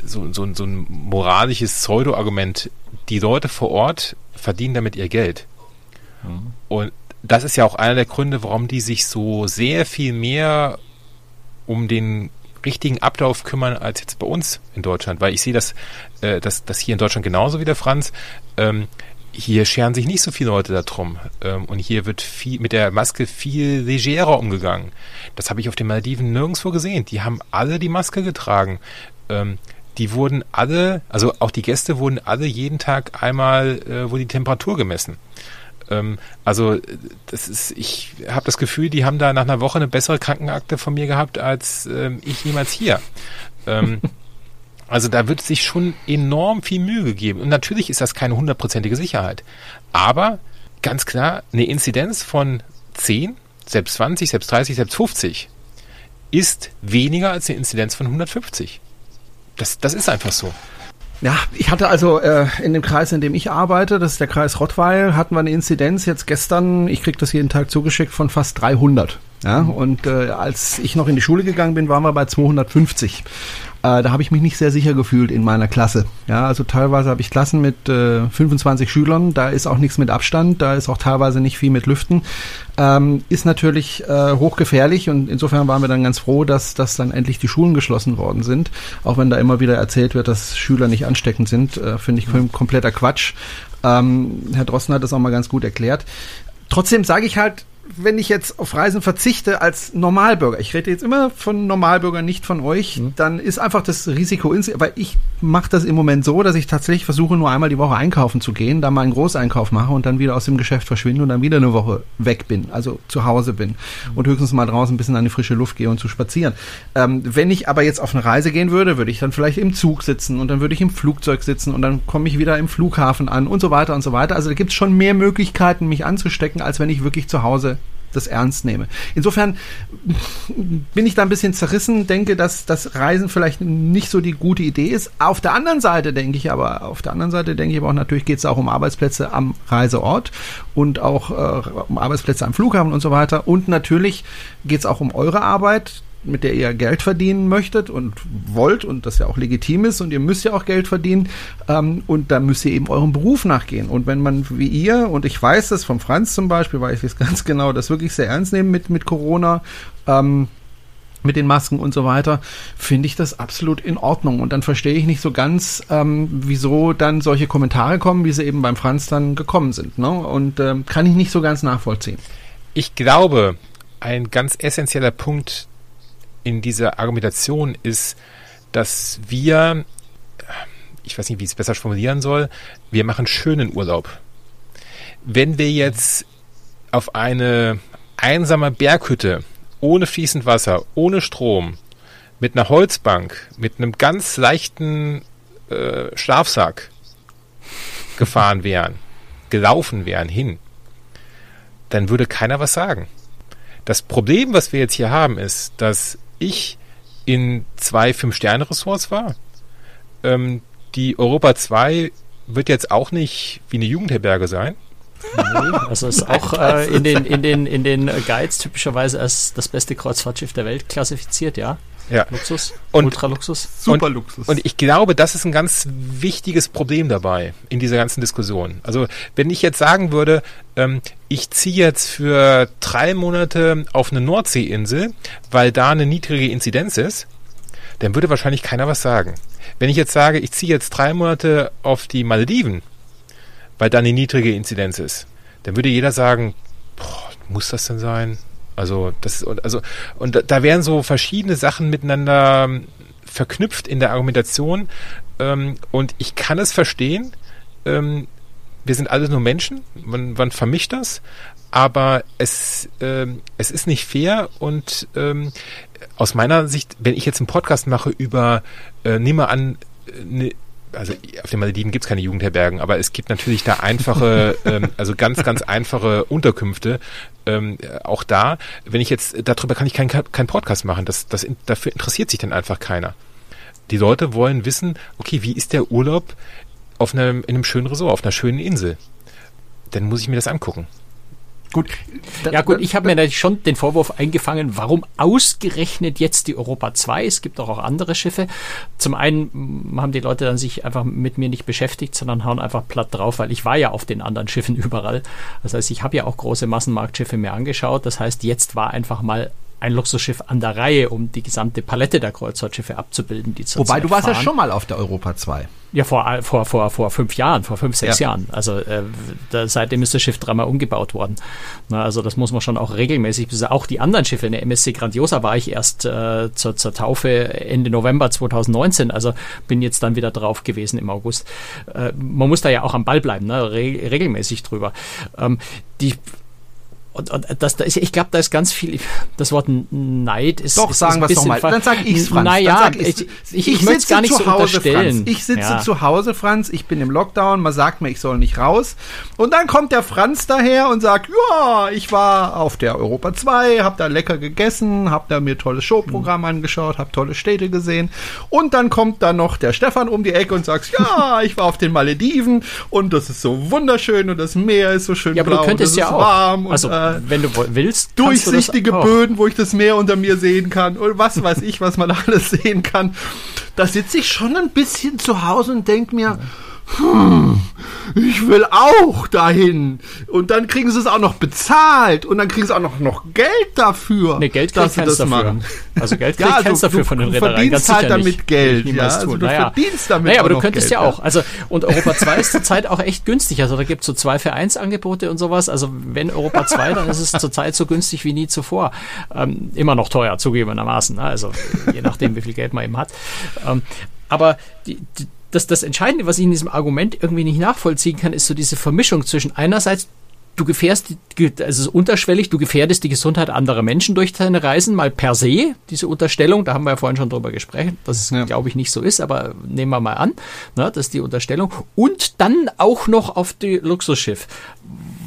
so, so, so ein moralisches Pseudo-Argument. Die Leute vor Ort verdienen damit ihr Geld. Mhm. Und das ist ja auch einer der Gründe, warum die sich so sehr viel mehr um den richtigen Ablauf kümmern als jetzt bei uns in Deutschland, weil ich sehe das, äh, das, das hier in Deutschland genauso wie der Franz. Ähm, hier scheren sich nicht so viele Leute darum. Ähm, und hier wird viel, mit der Maske viel legerer umgegangen. Das habe ich auf den Maldiven nirgendwo gesehen. Die haben alle die Maske getragen. Ähm, die wurden alle, also auch die Gäste wurden alle jeden Tag einmal, äh, wurde die Temperatur gemessen. Ähm, also das ist, ich habe das Gefühl, die haben da nach einer Woche eine bessere Krankenakte von mir gehabt als ähm, ich jemals hier. Also da wird sich schon enorm viel Mühe gegeben. Und natürlich ist das keine hundertprozentige Sicherheit. Aber ganz klar, eine Inzidenz von 10, selbst 20, selbst 30, selbst 50 ist weniger als eine Inzidenz von 150. Das, das ist einfach so. Ja, ich hatte also äh, in dem Kreis, in dem ich arbeite, das ist der Kreis Rottweil, hatten wir eine Inzidenz jetzt gestern, ich krieg das jeden Tag zugeschickt, von fast 300. Ja, und äh, als ich noch in die Schule gegangen bin, waren wir bei 250. Äh, da habe ich mich nicht sehr sicher gefühlt in meiner Klasse. Ja, also teilweise habe ich Klassen mit äh, 25 Schülern, da ist auch nichts mit Abstand, da ist auch teilweise nicht viel mit Lüften. Ähm, ist natürlich äh, hochgefährlich und insofern waren wir dann ganz froh, dass, dass dann endlich die Schulen geschlossen worden sind. Auch wenn da immer wieder erzählt wird, dass Schüler nicht ansteckend sind, äh, finde ich mhm. kompletter Quatsch. Ähm, Herr Drossen hat das auch mal ganz gut erklärt. Trotzdem sage ich halt, wenn ich jetzt auf Reisen verzichte als Normalbürger, ich rede jetzt immer von Normalbürgern, nicht von euch, mhm. dann ist einfach das Risiko, weil ich mache das im Moment so, dass ich tatsächlich versuche, nur einmal die Woche einkaufen zu gehen, da mal einen Großeinkauf mache und dann wieder aus dem Geschäft verschwinde und dann wieder eine Woche weg bin, also zu Hause bin mhm. und höchstens mal draußen ein bisschen an die frische Luft gehe und zu spazieren. Ähm, wenn ich aber jetzt auf eine Reise gehen würde, würde ich dann vielleicht im Zug sitzen und dann würde ich im Flugzeug sitzen und dann komme ich wieder im Flughafen an und so weiter und so weiter. Also da gibt es schon mehr Möglichkeiten, mich anzustecken, als wenn ich wirklich zu Hause das ernst nehme. Insofern bin ich da ein bisschen zerrissen, denke, dass das Reisen vielleicht nicht so die gute Idee ist. Auf der anderen Seite denke ich aber, auf der anderen Seite denke ich aber auch, natürlich geht es auch um Arbeitsplätze am Reiseort und auch äh, um Arbeitsplätze am Flughafen und so weiter. Und natürlich geht es auch um eure Arbeit mit der ihr Geld verdienen möchtet und wollt und das ja auch legitim ist und ihr müsst ja auch Geld verdienen ähm, und da müsst ihr eben eurem Beruf nachgehen. Und wenn man wie ihr, und ich weiß das vom Franz zum Beispiel, weiß ich es ganz genau, das wirklich sehr ernst nehmen mit, mit Corona, ähm, mit den Masken und so weiter, finde ich das absolut in Ordnung. Und dann verstehe ich nicht so ganz, ähm, wieso dann solche Kommentare kommen, wie sie eben beim Franz dann gekommen sind. Ne? Und ähm, kann ich nicht so ganz nachvollziehen. Ich glaube, ein ganz essentieller Punkt in dieser Argumentation ist, dass wir, ich weiß nicht, wie ich es besser formulieren soll, wir machen schönen Urlaub. Wenn wir jetzt auf eine einsame Berghütte ohne fließend Wasser, ohne Strom, mit einer Holzbank, mit einem ganz leichten äh, Schlafsack gefahren wären, gelaufen wären hin, dann würde keiner was sagen. Das Problem, was wir jetzt hier haben, ist, dass ich in zwei Fünf-Sterne-Ressorts war. Ähm, die Europa 2 wird jetzt auch nicht wie eine Jugendherberge sein. Nee, also ist auch äh, in, den, in, den, in den Guides typischerweise als das beste Kreuzfahrtschiff der Welt klassifiziert, ja. Ja. Luxus, und, Ultraluxus. Super und, Luxus. Und ich glaube, das ist ein ganz wichtiges Problem dabei in dieser ganzen Diskussion. Also wenn ich jetzt sagen würde, ähm, ich ziehe jetzt für drei Monate auf eine Nordseeinsel, weil da eine niedrige Inzidenz ist, dann würde wahrscheinlich keiner was sagen. Wenn ich jetzt sage, ich ziehe jetzt drei Monate auf die Malediven, weil dann die niedrige Inzidenz ist, dann würde jeder sagen, boah, muss das denn sein? Also das also und da wären so verschiedene Sachen miteinander ähm, verknüpft in der Argumentation. Ähm, und ich kann es verstehen. Ähm, wir sind alles nur Menschen, man, man vermischt das, aber es, ähm, es ist nicht fair. Und ähm, aus meiner Sicht, wenn ich jetzt einen Podcast mache über, äh, nehme an, äh, ne, also auf den Malediven gibt es keine Jugendherbergen, aber es gibt natürlich da einfache, ähm, also ganz, ganz einfache Unterkünfte. Ähm, auch da, wenn ich jetzt, darüber kann ich keinen kein Podcast machen. Das, das, dafür interessiert sich dann einfach keiner. Die Leute wollen wissen, okay, wie ist der Urlaub auf einem, in einem schönen Resort, auf einer schönen Insel? Dann muss ich mir das angucken. Gut. Ja gut, ich habe mir natürlich schon den Vorwurf eingefangen, warum ausgerechnet jetzt die Europa 2? Es gibt doch auch andere Schiffe. Zum einen haben die Leute dann sich einfach mit mir nicht beschäftigt, sondern hauen einfach platt drauf, weil ich war ja auf den anderen Schiffen überall. Das heißt, ich habe ja auch große Massenmarktschiffe mir angeschaut. Das heißt, jetzt war einfach mal ein Luxusschiff an der Reihe, um die gesamte Palette der Kreuzfahrtschiffe abzubilden, die Wobei, du warst fahren. ja schon mal auf der Europa 2. Ja, vor, vor, vor, vor fünf Jahren, vor fünf, sechs ja. Jahren. Also äh, da, seitdem ist das Schiff dreimal umgebaut worden. Na, also das muss man schon auch regelmäßig, auch die anderen Schiffe, in der MSC Grandiosa war ich erst äh, zur, zur Taufe Ende November 2019, also bin jetzt dann wieder drauf gewesen im August. Äh, man muss da ja auch am Ball bleiben, ne? Re regelmäßig drüber. Ähm, die und, und das, das, ich glaube, da ist ganz viel, das Wort Neid ist. Doch, ist, sagen wir es nochmal. Dann sag ich's, Franz. Naja, ich, ich, ich, ich möchte gar nicht so Hause, unterstellen. Franz. Ich sitze ja. zu Hause, Franz, ich bin im Lockdown, man sagt mir, ich soll nicht raus. Und dann kommt der Franz daher und sagt, ja, ich war auf der Europa 2, hab da lecker gegessen, hab da mir tolles Showprogramm mhm. angeschaut, hab tolle Städte gesehen. Und dann kommt da noch der Stefan um die Ecke und sagt, ja, ich war auf den Malediven und das ist so wunderschön und das Meer ist so schön ja, blau aber du könntest und es ja ist warm. Also, wenn du willst. Durchsichtige Böden, wo ich das Meer unter mir sehen kann und was weiß ich, was man alles sehen kann. Da sitze ich schon ein bisschen zu Hause und denke mir, hm, ich will auch dahin. Und dann kriegen sie es auch noch bezahlt und dann kriegen sie auch noch, noch Geld dafür. Ne, Geld dass sie das dafür. machen. Also Geld kriegt ja, also dafür du, von den Reedereien. Du verdienst halt damit nicht. Geld. Ja, also du naja. verdienst damit Naja, aber du könntest Geld, ja auch. Also, und Europa 2 ist zurzeit auch echt günstig. Also da gibt es so 2 für 1 Angebote und sowas. Also wenn Europa 2, dann ist es zurzeit so günstig wie nie zuvor. Ähm, immer noch teuer, zugegebenermaßen. Ne? Also je nachdem, wie viel Geld man eben hat. Ähm, aber die, die das, das Entscheidende, was ich in diesem Argument irgendwie nicht nachvollziehen kann, ist so diese Vermischung zwischen einerseits, du gefährst, also unterschwellig, du gefährdest die Gesundheit anderer Menschen durch deine Reisen, mal per se, diese Unterstellung, da haben wir ja vorhin schon drüber gesprochen, dass es, ja. glaube ich, nicht so ist, aber nehmen wir mal an, ne, das ist die Unterstellung. Und dann auch noch auf die Luxusschiff.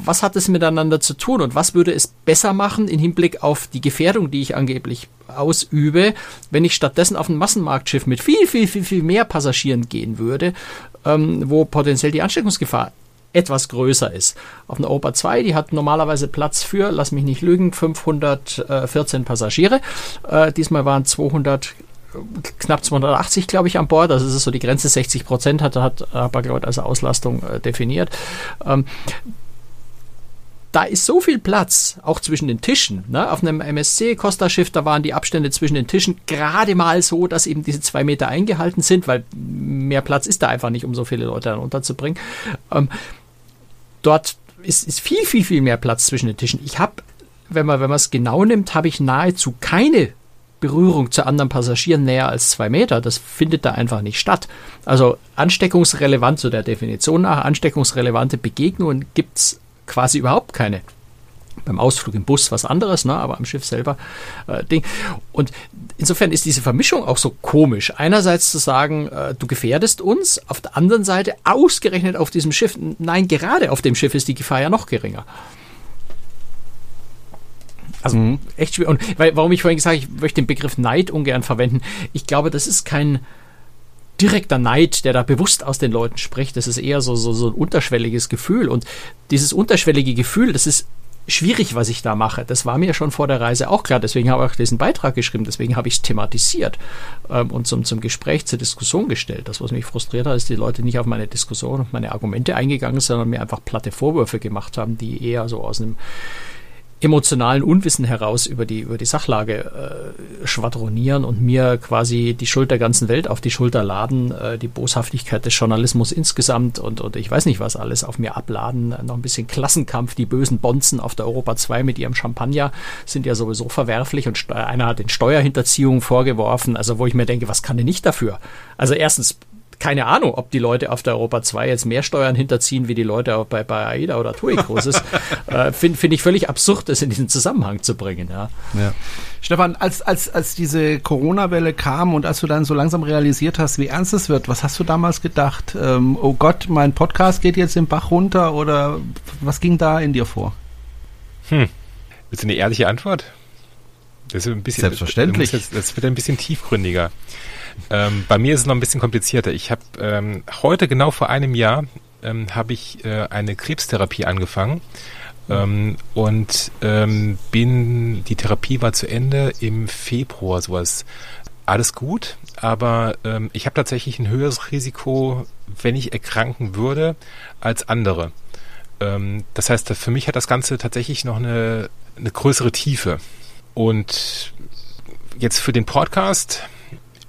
Was hat es miteinander zu tun und was würde es besser machen im Hinblick auf die Gefährdung, die ich angeblich ausübe, wenn ich stattdessen auf ein Massenmarktschiff mit viel, viel, viel, viel mehr Passagieren gehen würde, ähm, wo potenziell die Ansteckungsgefahr etwas größer ist. Auf einer Oper 2, die hat normalerweise Platz für, lass mich nicht lügen, 514 Passagiere. Äh, diesmal waren 200 knapp 280, glaube ich, an Bord. Das ist so die Grenze 60 Prozent, hat, hat Hapag-Lloyd als Auslastung äh, definiert. Ähm, da ist so viel Platz, auch zwischen den Tischen. Ne? Auf einem MSC-Costa-Schiff, da waren die Abstände zwischen den Tischen gerade mal so, dass eben diese zwei Meter eingehalten sind, weil mehr Platz ist da einfach nicht, um so viele Leute dann unterzubringen. Ähm, dort ist, ist viel, viel, viel mehr Platz zwischen den Tischen. Ich habe, wenn man wenn es genau nimmt, habe ich nahezu keine Berührung zu anderen Passagieren näher als zwei Meter. Das findet da einfach nicht statt. Also ansteckungsrelevant, zu der Definition nach, ansteckungsrelevante Begegnungen gibt es quasi überhaupt keine. Beim Ausflug im Bus was anderes, ne, aber am Schiff selber äh, Ding. Und insofern ist diese Vermischung auch so komisch. Einerseits zu sagen, äh, du gefährdest uns, auf der anderen Seite ausgerechnet auf diesem Schiff. Nein, gerade auf dem Schiff ist die Gefahr ja noch geringer. Also mhm. echt schwer. Und weil, warum ich vorhin gesagt habe, ich möchte den Begriff Neid ungern verwenden. Ich glaube, das ist kein direkter Neid, der da bewusst aus den Leuten spricht. Das ist eher so, so, so ein unterschwelliges Gefühl. Und dieses unterschwellige Gefühl, das ist schwierig, was ich da mache. Das war mir schon vor der Reise auch klar. Deswegen habe ich auch diesen Beitrag geschrieben. Deswegen habe ich es thematisiert ähm, und zum, zum Gespräch, zur Diskussion gestellt. Das, was mich frustriert hat, ist, die Leute nicht auf meine Diskussion und meine Argumente eingegangen sind, sondern mir einfach platte Vorwürfe gemacht haben, die eher so aus einem emotionalen Unwissen heraus über die, über die Sachlage äh, schwadronieren und mir quasi die Schuld der ganzen Welt auf die Schulter laden, äh, die Boshaftigkeit des Journalismus insgesamt und, und ich weiß nicht was alles auf mir abladen, noch ein bisschen Klassenkampf, die bösen Bonzen auf der Europa 2 mit ihrem Champagner sind ja sowieso verwerflich und einer hat den Steuerhinterziehungen vorgeworfen, also wo ich mir denke, was kann denn nicht dafür? Also erstens keine Ahnung, ob die Leute auf der Europa 2 jetzt mehr Steuern hinterziehen, wie die Leute bei, bei AIDA oder TUI Cruises. äh, Finde find ich völlig absurd, das in diesen Zusammenhang zu bringen. Ja. ja. Stefan, als, als, als diese Corona-Welle kam und als du dann so langsam realisiert hast, wie ernst es wird, was hast du damals gedacht? Ähm, oh Gott, mein Podcast geht jetzt im Bach runter oder was ging da in dir vor? Hm. Willst du eine ehrliche Antwort? Das ist ein bisschen, Selbstverständlich. Das, das wird ein bisschen tiefgründiger. Ähm, bei mir ist es noch ein bisschen komplizierter. Ich habe ähm, heute genau vor einem Jahr ähm, habe ich äh, eine Krebstherapie angefangen ähm, und ähm, bin die Therapie war zu Ende im Februar sowas. Alles gut, aber ähm, ich habe tatsächlich ein höheres Risiko, wenn ich erkranken würde, als andere. Das heißt, für mich hat das Ganze tatsächlich noch eine, eine größere Tiefe. Und jetzt für den Podcast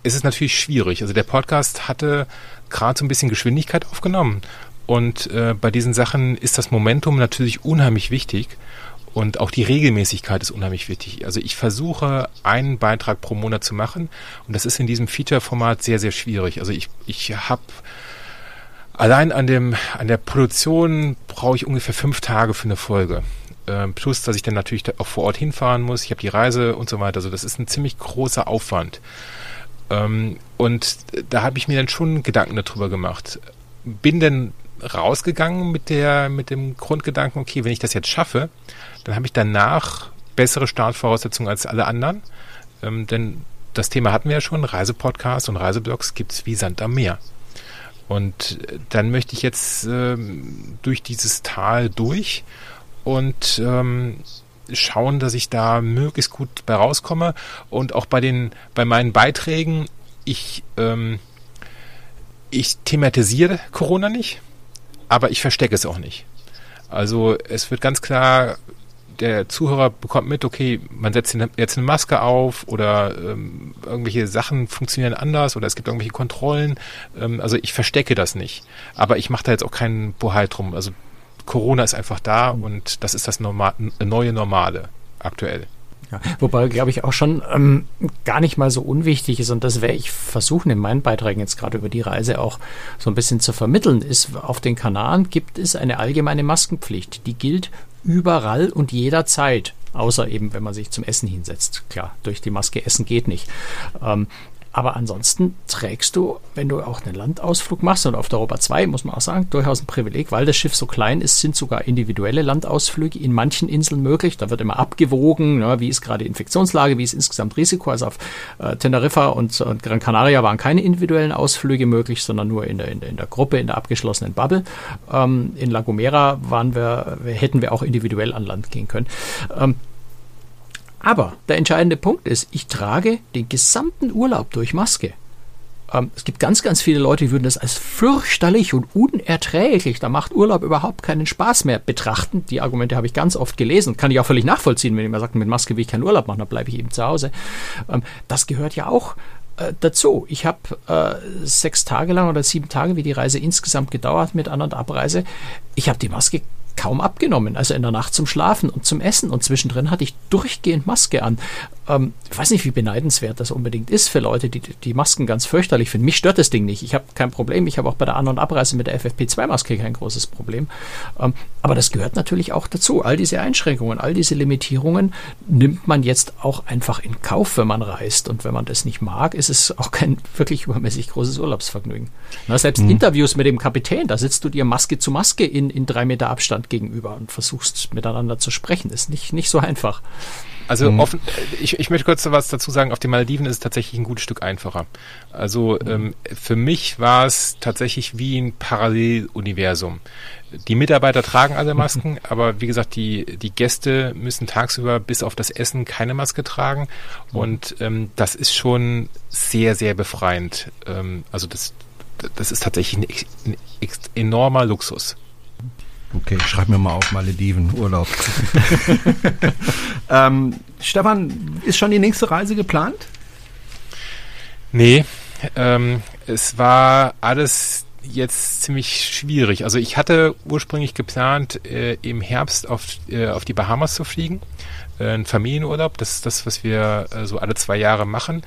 ist es natürlich schwierig. Also der Podcast hatte gerade so ein bisschen Geschwindigkeit aufgenommen. Und äh, bei diesen Sachen ist das Momentum natürlich unheimlich wichtig. Und auch die Regelmäßigkeit ist unheimlich wichtig. Also ich versuche, einen Beitrag pro Monat zu machen. Und das ist in diesem Feature-Format sehr, sehr schwierig. Also ich, ich habe allein an dem, an der Produktion brauche ich ungefähr fünf Tage für eine Folge. Ähm, plus, dass ich dann natürlich auch vor Ort hinfahren muss. Ich habe die Reise und so weiter. Also das ist ein ziemlich großer Aufwand. Ähm, und da habe ich mir dann schon Gedanken darüber gemacht. Bin denn rausgegangen mit der, mit dem Grundgedanken, okay, wenn ich das jetzt schaffe, dann habe ich danach bessere Startvoraussetzungen als alle anderen. Ähm, denn das Thema hatten wir ja schon, Reisepodcasts und Reiseblogs gibt's wie Sand am Meer. Und dann möchte ich jetzt ähm, durch dieses Tal durch und ähm, schauen, dass ich da möglichst gut bei rauskomme und auch bei den, bei meinen Beiträgen, ich, ähm, ich thematisiere Corona nicht, aber ich verstecke es auch nicht. Also es wird ganz klar, der Zuhörer bekommt mit, okay, man setzt jetzt eine Maske auf oder ähm, irgendwelche Sachen funktionieren anders oder es gibt irgendwelche Kontrollen. Ähm, also ich verstecke das nicht. Aber ich mache da jetzt auch keinen Bohai drum. Also Corona ist einfach da und das ist das Norma neue Normale aktuell. Ja, wobei, glaube ich, auch schon ähm, gar nicht mal so unwichtig ist, und das werde ich versuchen, in meinen Beiträgen jetzt gerade über die Reise auch so ein bisschen zu vermitteln, ist, auf den Kanaren gibt es eine allgemeine Maskenpflicht. Die gilt überall und jederzeit. Außer eben, wenn man sich zum Essen hinsetzt. Klar, durch die Maske essen geht nicht. Ähm, aber ansonsten trägst du, wenn du auch einen Landausflug machst, und auf der Europa 2 muss man auch sagen, durchaus ein Privileg, weil das Schiff so klein ist, sind sogar individuelle Landausflüge in manchen Inseln möglich. Da wird immer abgewogen, ne, wie ist gerade die Infektionslage, wie ist insgesamt Risiko. Also auf äh, Teneriffa und, und, Gran Canaria waren keine individuellen Ausflüge möglich, sondern nur in der, in der, in der Gruppe, in der abgeschlossenen Bubble. Ähm, in La Gomera waren wir, hätten wir auch individuell an Land gehen können. Ähm, aber der entscheidende Punkt ist, ich trage den gesamten Urlaub durch Maske. Ähm, es gibt ganz, ganz viele Leute, die würden das als fürchterlich und unerträglich, da macht Urlaub überhaupt keinen Spaß mehr betrachten. Die Argumente habe ich ganz oft gelesen, kann ich auch völlig nachvollziehen, wenn jemand sagt, mit Maske will ich keinen Urlaub machen, dann bleibe ich eben zu Hause. Ähm, das gehört ja auch äh, dazu. Ich habe äh, sechs Tage lang oder sieben Tage, wie die Reise insgesamt gedauert mit An- und Abreise, ich habe die Maske kaum abgenommen. Also in der Nacht zum Schlafen und zum Essen. Und zwischendrin hatte ich durchgehend Maske an. Ähm, ich weiß nicht, wie beneidenswert das unbedingt ist für Leute, die die Masken ganz fürchterlich finden. Mich stört das Ding nicht. Ich habe kein Problem. Ich habe auch bei der An- und Abreise mit der FFP2-Maske kein großes Problem. Ähm, aber das gehört natürlich auch dazu. All diese Einschränkungen, all diese Limitierungen nimmt man jetzt auch einfach in Kauf, wenn man reist. Und wenn man das nicht mag, ist es auch kein wirklich übermäßig großes Urlaubsvergnügen. Na, selbst mhm. Interviews mit dem Kapitän, da sitzt du dir Maske zu Maske in, in drei Meter Abstand gegenüber und versuchst miteinander zu sprechen. Ist nicht, nicht so einfach. Also mhm. offen, ich, ich möchte kurz was dazu sagen, auf den Malediven ist es tatsächlich ein gutes Stück einfacher. Also mhm. ähm, für mich war es tatsächlich wie ein Paralleluniversum. Die Mitarbeiter tragen alle Masken, aber wie gesagt, die, die Gäste müssen tagsüber bis auf das Essen keine Maske tragen. Mhm. Und ähm, das ist schon sehr, sehr befreiend. Ähm, also das, das ist tatsächlich ein, ein enormer Luxus. Okay, schreib mir mal auf Malediven, Urlaub. ähm, Stefan, ist schon die nächste Reise geplant? Nee, ähm, es war alles jetzt ziemlich schwierig. Also ich hatte ursprünglich geplant, äh, im Herbst auf, äh, auf die Bahamas zu fliegen. Äh, ein Familienurlaub, das ist das, was wir äh, so alle zwei Jahre machen.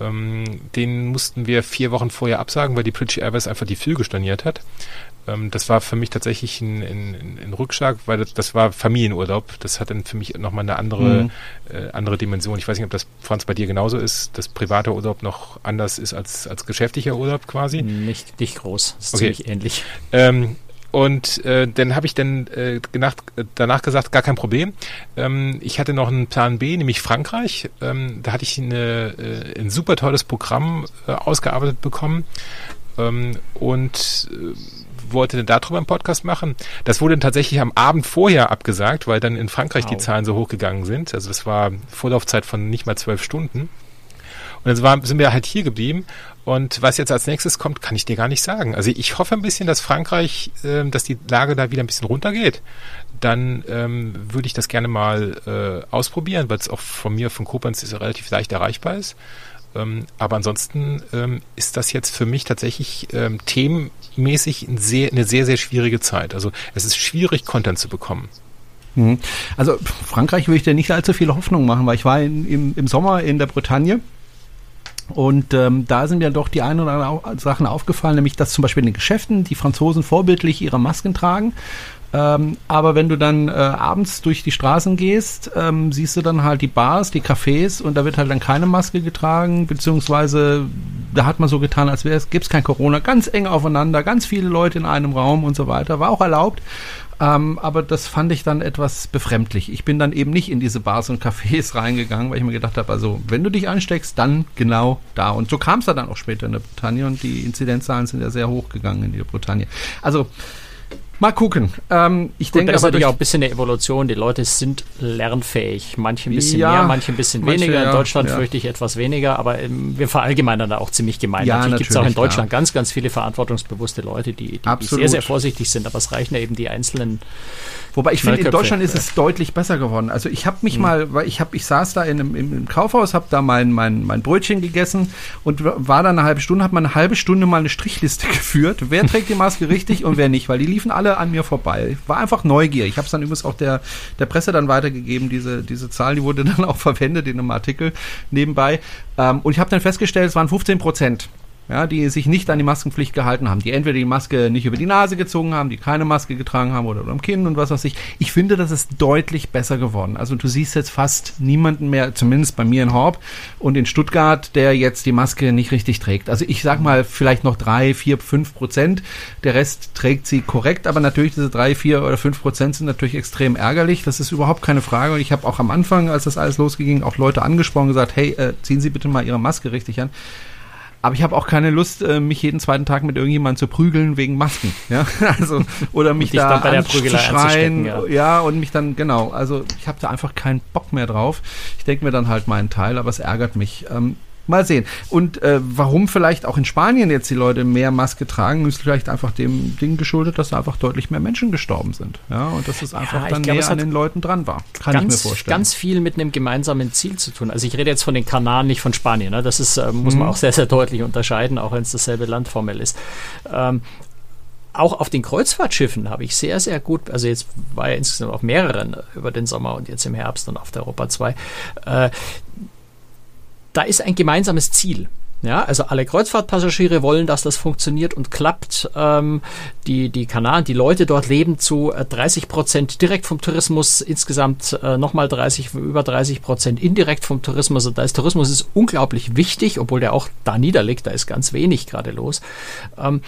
Ähm, den mussten wir vier Wochen vorher absagen, weil die British Airways einfach die Flüge storniert hat. Ähm, das war für mich tatsächlich ein, ein, ein Rückschlag, weil das, das, war Familienurlaub. Das hat dann für mich nochmal eine andere, mhm. äh, andere Dimension. Ich weiß nicht, ob das, Franz, bei dir genauso ist, dass privater Urlaub noch anders ist als, als geschäftlicher Urlaub quasi. Nicht, nicht groß, das ist okay. ziemlich ähnlich. Ähm, und äh, dann habe ich dann äh, gedacht, danach gesagt, gar kein Problem. Ähm, ich hatte noch einen Plan B, nämlich Frankreich. Ähm, da hatte ich eine, äh, ein super tolles Programm äh, ausgearbeitet bekommen. Ähm, und äh, wollte dann darüber einen Podcast machen. Das wurde tatsächlich am Abend vorher abgesagt, weil dann in Frankreich wow. die Zahlen so hochgegangen sind. Also es war Vorlaufzeit von nicht mal zwölf Stunden. Und dann war, sind wir halt hier geblieben. Und was jetzt als nächstes kommt, kann ich dir gar nicht sagen. Also ich hoffe ein bisschen, dass Frankreich, äh, dass die Lage da wieder ein bisschen runtergeht. Dann ähm, würde ich das gerne mal äh, ausprobieren, weil es auch von mir, von Koblenz, ist relativ leicht erreichbar ist. Ähm, aber ansonsten ähm, ist das jetzt für mich tatsächlich ähm, themenmäßig ein sehr, eine sehr, sehr schwierige Zeit. Also es ist schwierig, Content zu bekommen. Mhm. Also Frankreich würde ich dir nicht allzu viele Hoffnung machen, weil ich war in, im, im Sommer in der Bretagne und ähm, da sind mir doch die ein oder anderen Sachen aufgefallen, nämlich dass zum Beispiel in den Geschäften die Franzosen vorbildlich ihre Masken tragen. Ähm, aber wenn du dann äh, abends durch die Straßen gehst, ähm, siehst du dann halt die Bars, die Cafés und da wird halt dann keine Maske getragen, beziehungsweise da hat man so getan, als wäre es, gibt's kein Corona, ganz eng aufeinander, ganz viele Leute in einem Raum und so weiter, war auch erlaubt. Ähm, aber das fand ich dann etwas befremdlich. Ich bin dann eben nicht in diese Bars und Cafés reingegangen, weil ich mir gedacht habe, also wenn du dich ansteckst, dann genau da. Und so kam es dann auch später in der Bretagne und die Inzidenzzahlen sind ja sehr hoch gegangen in der Bretagne. Also Mal gucken. Ähm, ich denke, das ist natürlich auch ein bisschen eine Evolution. Die Leute sind lernfähig. Manche ein bisschen ja, mehr, manche ein bisschen manche, weniger. In Deutschland ja. fürchte ich etwas weniger, aber ähm, wir verallgemeinern da auch ziemlich gemein. Ja, natürlich gibt es auch in Deutschland ganz, ganz viele verantwortungsbewusste Leute, die, die, die, sehr, sehr vorsichtig sind, aber es reichen ja eben die einzelnen Wobei ich finde, in Deutschland ist es deutlich besser geworden. Also ich habe mich mhm. mal, weil ich habe, ich saß da in einem, im Kaufhaus, habe da mein, mein, mein Brötchen gegessen und war da eine halbe Stunde, habe mal eine halbe Stunde mal eine Strichliste geführt. Wer trägt die Maske richtig und wer nicht, weil die liefen alle an mir vorbei. War einfach Neugier. Ich habe es dann übrigens auch der, der Presse dann weitergegeben, diese, diese Zahl, die wurde dann auch verwendet in einem Artikel nebenbei. Ähm, und ich habe dann festgestellt, es waren 15 Prozent ja, die sich nicht an die Maskenpflicht gehalten haben, die entweder die Maske nicht über die Nase gezogen haben, die keine Maske getragen haben oder am Kinn und was weiß ich. Ich finde, das ist deutlich besser geworden. Also du siehst jetzt fast niemanden mehr, zumindest bei mir in Horb und in Stuttgart, der jetzt die Maske nicht richtig trägt. Also ich sag mal vielleicht noch drei, vier, fünf Prozent. Der Rest trägt sie korrekt, aber natürlich diese drei, vier oder fünf Prozent sind natürlich extrem ärgerlich. Das ist überhaupt keine Frage. Und ich habe auch am Anfang, als das alles losging, auch Leute angesprochen, gesagt, hey, äh, ziehen Sie bitte mal Ihre Maske richtig an. Aber ich habe auch keine Lust, äh, mich jeden zweiten Tag mit irgendjemandem zu prügeln wegen Masken. Ja, also oder mich da anzuschreien. Ja. ja, und mich dann genau. Also ich habe da einfach keinen Bock mehr drauf. Ich denke mir dann halt meinen Teil, aber es ärgert mich. Ähm, Mal sehen. Und äh, warum vielleicht auch in Spanien jetzt die Leute mehr Maske tragen, ist vielleicht einfach dem Ding geschuldet, dass da einfach deutlich mehr Menschen gestorben sind. Ja, und dass es einfach ja, dann glaub, näher an den Leuten dran war. Kann ganz, ich mir vorstellen. Ganz viel mit einem gemeinsamen Ziel zu tun. Also ich rede jetzt von den Kanaren, nicht von Spanien. Ne? Das ist, äh, muss mhm. man auch sehr, sehr deutlich unterscheiden, auch wenn es dasselbe Land formell ist. Ähm, auch auf den Kreuzfahrtschiffen habe ich sehr, sehr gut, also jetzt war ja insgesamt auf mehreren über den Sommer und jetzt im Herbst und auf der Europa 2, äh, da ist ein gemeinsames Ziel. Ja, also alle Kreuzfahrtpassagiere wollen, dass das funktioniert und klappt. Ähm, die, die Kanaren, die Leute dort leben zu 30 äh, Prozent direkt vom Tourismus, insgesamt äh, nochmal 30, über 30 Prozent indirekt vom Tourismus. Also da ist Tourismus ist unglaublich wichtig, obwohl der auch da niederliegt, da ist ganz wenig gerade los. Ähm,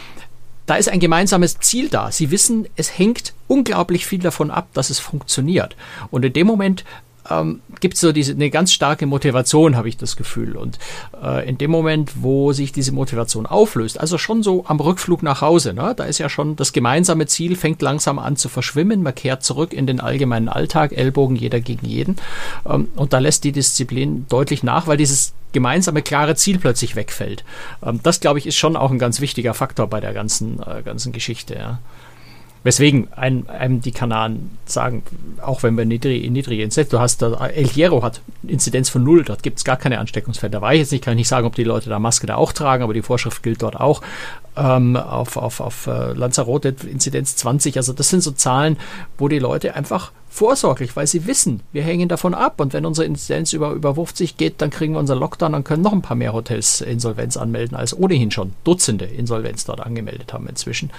da ist ein gemeinsames Ziel da. Sie wissen, es hängt unglaublich viel davon ab, dass es funktioniert. Und in dem Moment ähm, gibt es so diese eine ganz starke Motivation, habe ich das Gefühl. Und äh, in dem Moment, wo sich diese Motivation auflöst, also schon so am Rückflug nach Hause, ne, da ist ja schon das gemeinsame Ziel, fängt langsam an zu verschwimmen, man kehrt zurück in den allgemeinen Alltag, Ellbogen jeder gegen jeden. Ähm, und da lässt die Disziplin deutlich nach, weil dieses gemeinsame klare Ziel plötzlich wegfällt. Ähm, das, glaube ich, ist schon auch ein ganz wichtiger Faktor bei der ganzen, äh, ganzen Geschichte. Ja. Weswegen ein, einem die Kanaren sagen, auch wenn wir niedrige, niedrige Inzidenz, du hast da, El Hierro hat Inzidenz von null, dort gibt es gar keine Ansteckungsfälle. Da weiß ich jetzt nicht, kann ich nicht sagen, ob die Leute da Maske da auch tragen, aber die Vorschrift gilt dort auch. Ähm, auf auf, auf äh, Lanzarote Inzidenz 20, also das sind so Zahlen, wo die Leute einfach vorsorglich, weil sie wissen, wir hängen davon ab und wenn unsere Inzidenz über, über 50 geht, dann kriegen wir unseren Lockdown, dann können noch ein paar mehr Hotels Insolvenz anmelden, als ohnehin schon Dutzende Insolvenz dort angemeldet haben inzwischen.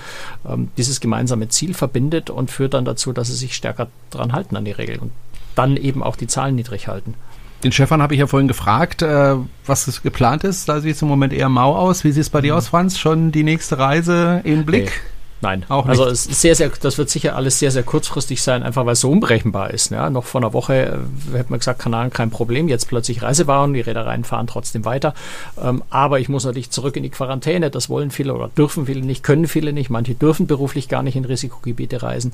Ähm, dieses gemeinsame Ziel verbindet und führt dann dazu, dass sie sich stärker dran halten an die Regeln und dann eben auch die Zahlen niedrig halten. Den Stefan habe ich ja vorhin gefragt, äh, was geplant ist. Da sieht es im Moment eher mau aus. Wie sieht es bei dir aus, Franz? Schon die nächste Reise im Blick? Nee. Nein, auch also nicht. Also es ist sehr, sehr, das wird sicher alles sehr, sehr kurzfristig sein, einfach weil es so unberechenbar ist. Ja, noch vor einer Woche äh, hätte man gesagt, Kanaren kein Problem, jetzt plötzlich Reisewaren, die Reedereien fahren trotzdem weiter. Ähm, aber ich muss natürlich zurück in die Quarantäne. Das wollen viele oder dürfen viele nicht, können viele nicht. Manche dürfen beruflich gar nicht in Risikogebiete reisen.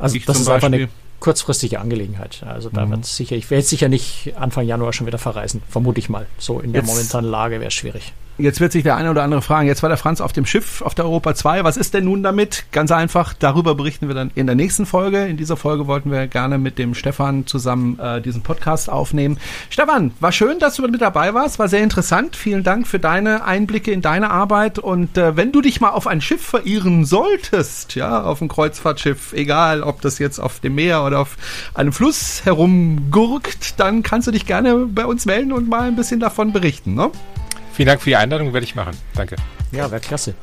Also ich das ist einfach eine kurzfristige Angelegenheit. Also da mhm. wird sicher, ich werde sicher nicht Anfang Januar schon wieder verreisen, vermute ich mal. So in der jetzt, momentanen Lage wäre es schwierig. Jetzt wird sich der eine oder andere fragen, jetzt war der Franz auf dem Schiff auf der Europa 2, was ist denn nun damit? Ganz einfach, darüber berichten wir dann in der nächsten Folge. In dieser Folge wollten wir gerne mit dem Stefan zusammen äh, diesen Podcast aufnehmen. Stefan, war schön, dass du mit dabei warst, war sehr interessant. Vielen Dank für deine Einblicke in deine Arbeit und äh, wenn du dich mal auf ein Schiff verirren solltest, ja, auf ein Kreuzfahrtschiff, egal ob das jetzt auf dem Meer oder auf einem Fluss herumgurkt, dann kannst du dich gerne bei uns melden und mal ein bisschen davon berichten, ne? Vielen Dank für die Einladung, werde ich machen. Danke. Ja, wäre klasse.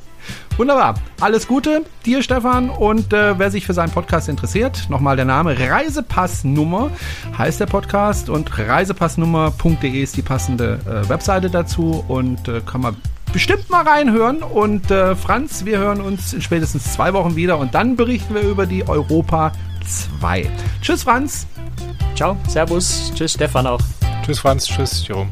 Wunderbar. Alles Gute dir, Stefan. Und äh, wer sich für seinen Podcast interessiert, nochmal der Name Reisepassnummer heißt der Podcast und reisepassnummer.de ist die passende äh, Webseite dazu und äh, kann man bestimmt mal reinhören. Und äh, Franz, wir hören uns in spätestens zwei Wochen wieder und dann berichten wir über die Europa 2. Tschüss, Franz. Ciao, Servus. Tschüss, Stefan auch. Tschüss, Franz. Tschüss, Jerome.